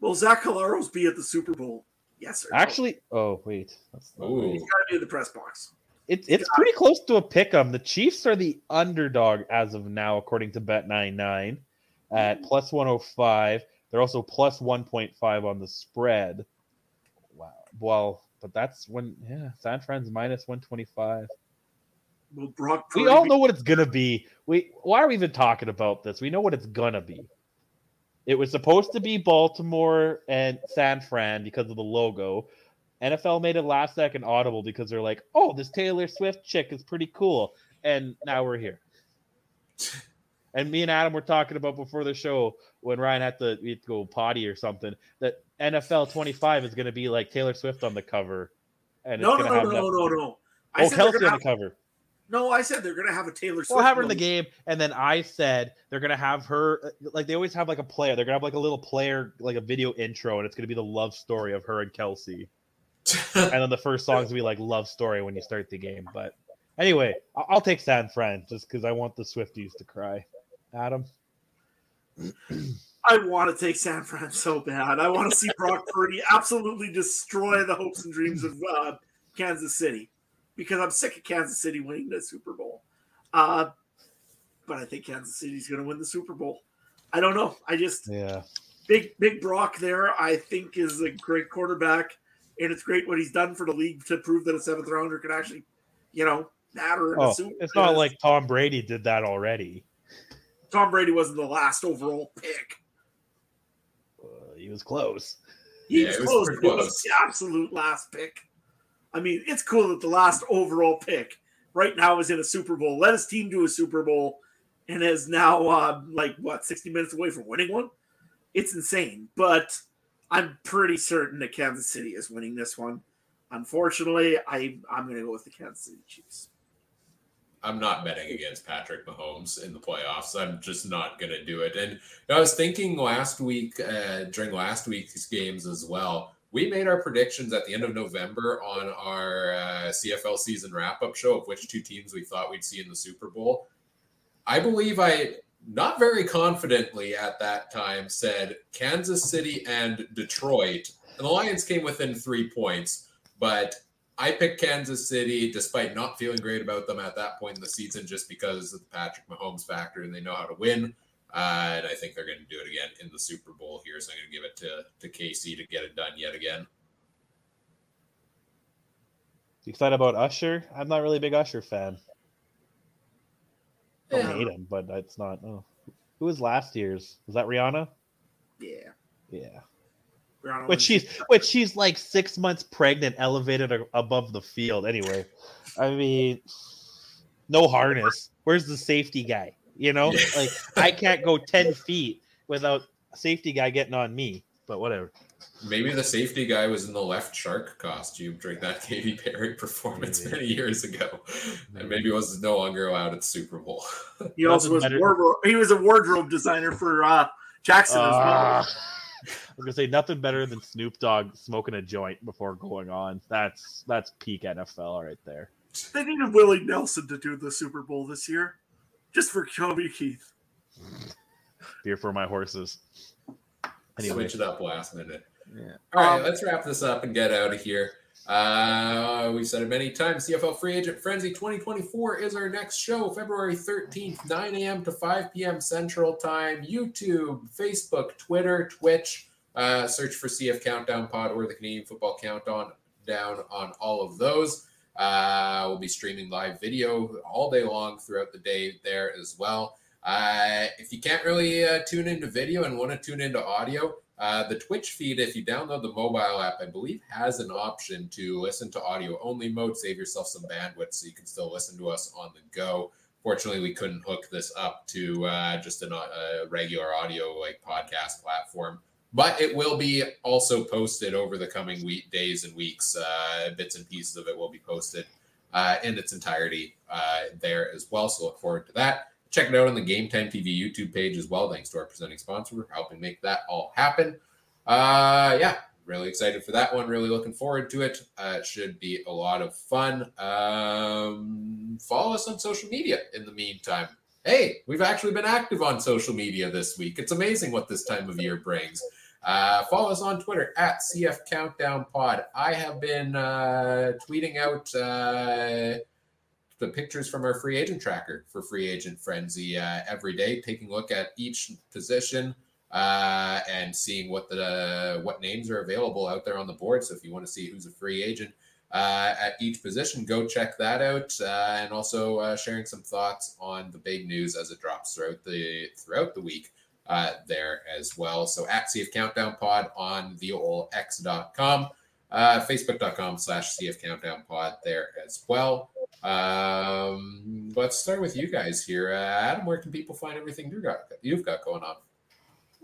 Will Zach Collaros be at the Super Bowl? Yes, sir. Actually, oh wait, that's not Ooh. right. he's got to be in the press box. It's it's pretty close to a pick 'em. The Chiefs are the underdog as of now, according to Bet99 at mm-hmm. plus 105. They're also plus 1.5 on the spread. Wow. Well, but that's when yeah, San Fran's minus 125. Will Brock We all know what it's gonna be. We why are we even talking about this? We know what it's gonna be. It was supposed to be Baltimore and San Fran because of the logo. NFL made it last second audible because they're like, "Oh, this Taylor Swift chick is pretty cool," and now we're here. And me and Adam were talking about before the show when Ryan had to, had to go potty or something that NFL 25 is going to be like Taylor Swift on the cover, and No, it's no, no, have no, no, no. I Oh, Kelce on the cover. No, I said they're going to have a Taylor Swift. We'll have her in the game, and then I said they're gonna have her like they always have like a player. They're gonna have like a little player, like a video intro, and it's gonna be the love story of her and Kelce. And then the first song's gonna be like love story when you start the game. But anyway, I- I'll take San Fran just because I want the Swifties to cry. Adam, I want to take San Fran so bad. I want to see Brock Purdy absolutely destroy the hopes and dreams of uh, Kansas City because I'm sick of Kansas City winning the Super Bowl. Uh, but I think Kansas City's going to win the Super Bowl. I don't know. I just yeah, big big Brock there. I think is a great quarterback, and it's great what he's done for the league to prove that a seventh rounder can actually, you know, matter. in a oh, Super- it's not like Tom Brady did that already. Tom Brady wasn't the last overall pick. Uh, he was close. He Yeah, was it was close. pretty It was close. the absolute last pick. I mean, it's cool that the last overall pick right now is in a Super Bowl. Let his team do a Super Bowl and is now uh, like what sixty minutes away from winning one. It's insane, but I'm pretty certain that Kansas City is winning this one. Unfortunately, I I'm going to go with the Kansas City Chiefs. I'm not betting against Patrick Mahomes in the playoffs. I'm just not going to do it. And I was thinking last week, uh, during last week's games as well, we made our predictions at the end of November on our uh, CFL season wrap up show of which two teams we thought we'd see in the Super Bowl. I believe I, not very confidently at that time, said Kansas City and Detroit. And the Lions came within three points, but I picked Kansas City despite not feeling great about them at that point in the season just because of the Patrick Mahomes factor and they know how to win. Uh, and I think they're going to do it again in the Super Bowl here. So I'm going to give it to, to KC to get it done yet again. You excited about Usher? I'm not really a big Usher fan. I don't Yeah. hate him, but it's not. Oh. Who was last year's? Was that Rihanna? Yeah, Yeah. Rihanna Which wins. she's which she's like six months pregnant, elevated above the field. Anyway, I mean, no harness. Where's the safety guy? You know, like I can't go ten feet without a safety guy getting on me. But whatever. Maybe the safety guy was in the left shark costume during that Katy Perry performance Maybe. many years ago. And maybe was no longer allowed at the Super Bowl. He also was wardrobe. He was a wardrobe designer for uh, Jackson as well. Ah. I was gonna say nothing better than Snoop Dogg smoking a joint before going on. That's that's peak NFL right there. They needed Willie Nelson to do the Super Bowl this year, just for Toby Keith. Beer for my horses. Anyway, Switch it up last minute. yeah. All right, Um, let's wrap this up and get out of here. Uh, we've said it many times. CFL Free Agent Frenzy 2024 is our next show, February 13th, 9 a.m. to 5 p.m. Central Time. YouTube, Facebook, Twitter, Twitch. Uh, search for CF Countdown Pod or the Canadian Football Countdown down on all of those. Uh, we'll be streaming live video all day long throughout the day there as well. Uh, if you can't really uh, tune into video and want to tune into audio, Uh, the Twitch feed, if you download the mobile app, I believe has an option to listen to audio only mode, save yourself some bandwidth so you can still listen to us on the go. Fortunately, we couldn't hook this up to uh, just a regular audio like podcast platform, but it will be also posted over the coming week, days and weeks. Uh, bits and pieces of it will be posted uh, in its entirety uh, there as well. So look forward to that. Check it out on the Game Time TV YouTube page as well. Thanks to our presenting sponsor for helping make that all happen. Uh, yeah, really excited for that one. Really looking forward to it. Uh, should be a lot of fun. Um, follow us on social media in the meantime. Hey, we've actually been active on social media this week. It's amazing what this time of year brings. Uh, follow us on Twitter at CF Countdown Pod. I have been uh, tweeting out uh, the pictures from our free agent tracker for free agent frenzy uh, every day, taking a look at each position uh, and seeing what the what names are available out there on the board. So if you want to see who's a free agent uh, at each position, go check that out, and also sharing some thoughts on the big news as it drops throughout the throughout the week. Uh, there as well. So at CF Countdown Pod on the old X.com, uh, Facebook.com slash CF Countdown Pod there as well. Um, let's start with you guys here. Uh, Adam, where can people find everything you got you've got going on?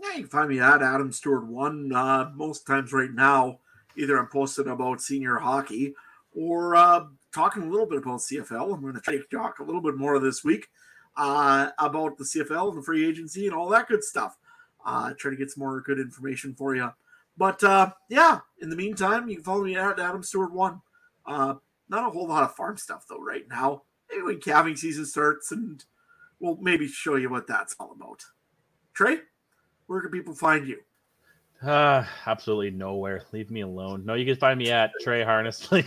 Yeah, you can find me at Adam Stuart one. Uh, most times right now, either I'm posting about senior hockey or uh, talking a little bit about CFL. I'm going to to talk a little bit more this week uh, about the CFL and the free agency and all that good stuff. Uh, try to get some more good information for you. But uh, yeah, in the meantime, you can follow me at Adam Stuart one. Uh, not a whole lot of farm stuff though right now. Maybe when calving season starts, and we'll maybe show you what that's all about. Trey, where can people find you? Uh, absolutely nowhere. Leave me alone. No, you can find me at Trey Harness. Like,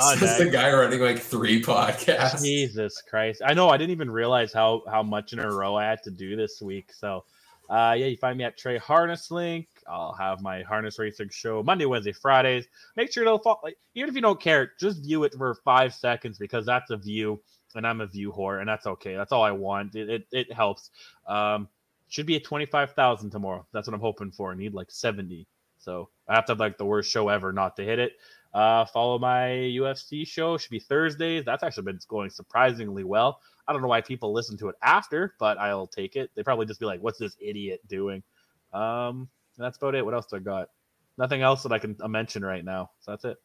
on This the guy running like three podcasts. Jesus Christ! I know. I didn't even realize how how much in a row I had to do this week. So, uh, yeah, you find me at Trey Harness Link. I'll have my harness racing show Monday, Wednesday, Fridays. Make sure to follow. Like, even if you don't care, just view it for five seconds because that's a view, and I'm a view whore, and that's okay. That's all I want. It it, it helps. Um, should be at twenty five thousand tomorrow. That's what I'm hoping for. I need like seventy. So I have to have like the worst show ever not to hit it. Uh, follow my UFC show. Should be Thursdays. That's actually been going surprisingly well. I don't know why people listen to it after, but I'll take it. They probably just be like, "What's this idiot doing?" Um, that's about it. What else do I got? Nothing else that I can uh, mention right now. So that's it.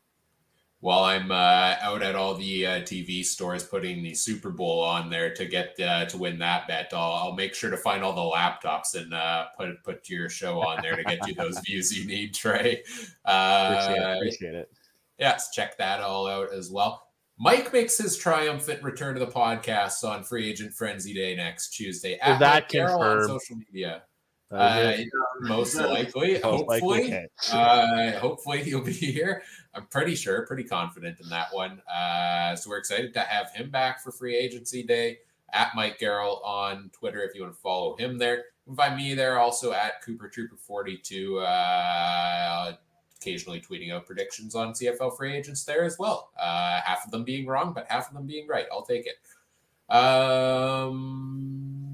While I'm uh, out at all the uh, TV stores putting the Super Bowl on there to get uh, to win that bet, I'll, I'll, make sure to find all the laptops and uh, put put your show on there to get you those views you need, Trey. appreciate it. Uh, appreciate it yes, check that all out as well. Mike makes his triumphant return to the podcast on Free Agent Frenzy Day next Tuesday. Is that confirmed? on social media. Uh, most likely, hopefully, uh, hopefully he'll be here. I'm pretty sure, pretty confident in that one. Uh, so we're excited to have him back for free agency day at Mike Garrell on Twitter if you want to follow him there. You can find me there also at Cooper Trooper 42. Uh, occasionally tweeting out predictions on CFL free agents there as well. Uh, half of them being wrong, but half of them being right. I'll take it. Um,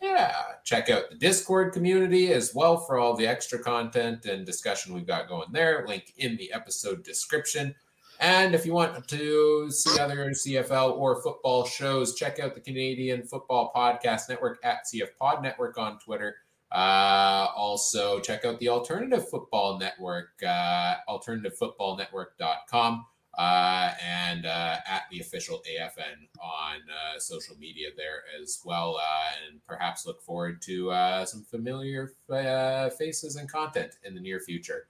yeah, check out the Discord community as well for all the extra content and discussion we've got going there. Link in the episode description. And if you want to see other CFL or football shows, check out the Canadian Football Podcast Network at CF Pod Network on Twitter uh, also, check out the Alternative Football Network, uh, alternativefootballnetwork.com, uh, and uh, at the official AFN on uh, social media there as well. Uh, and perhaps look forward to uh, some familiar uh, faces and content in the near future.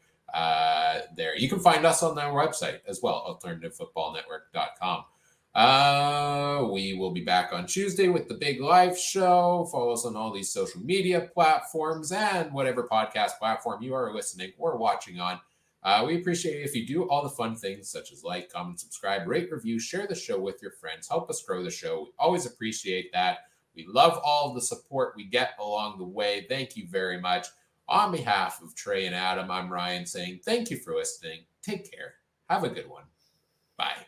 There, you can find us on our website as well, alternativefootballnetwork.com. We will be back on Tuesday with the big live show. Follow us on all these social media platforms and whatever podcast platform you are listening or watching on. Uh, we appreciate it if you do all the fun things such as like, comment, subscribe, rate, review, share the show with your friends, help us grow the show. We always appreciate that. We love all the support we get along the way. Thank you very much. On behalf of Trey and Adam, I'm Ryan saying thank you for listening. Take care. Have a good one. Bye.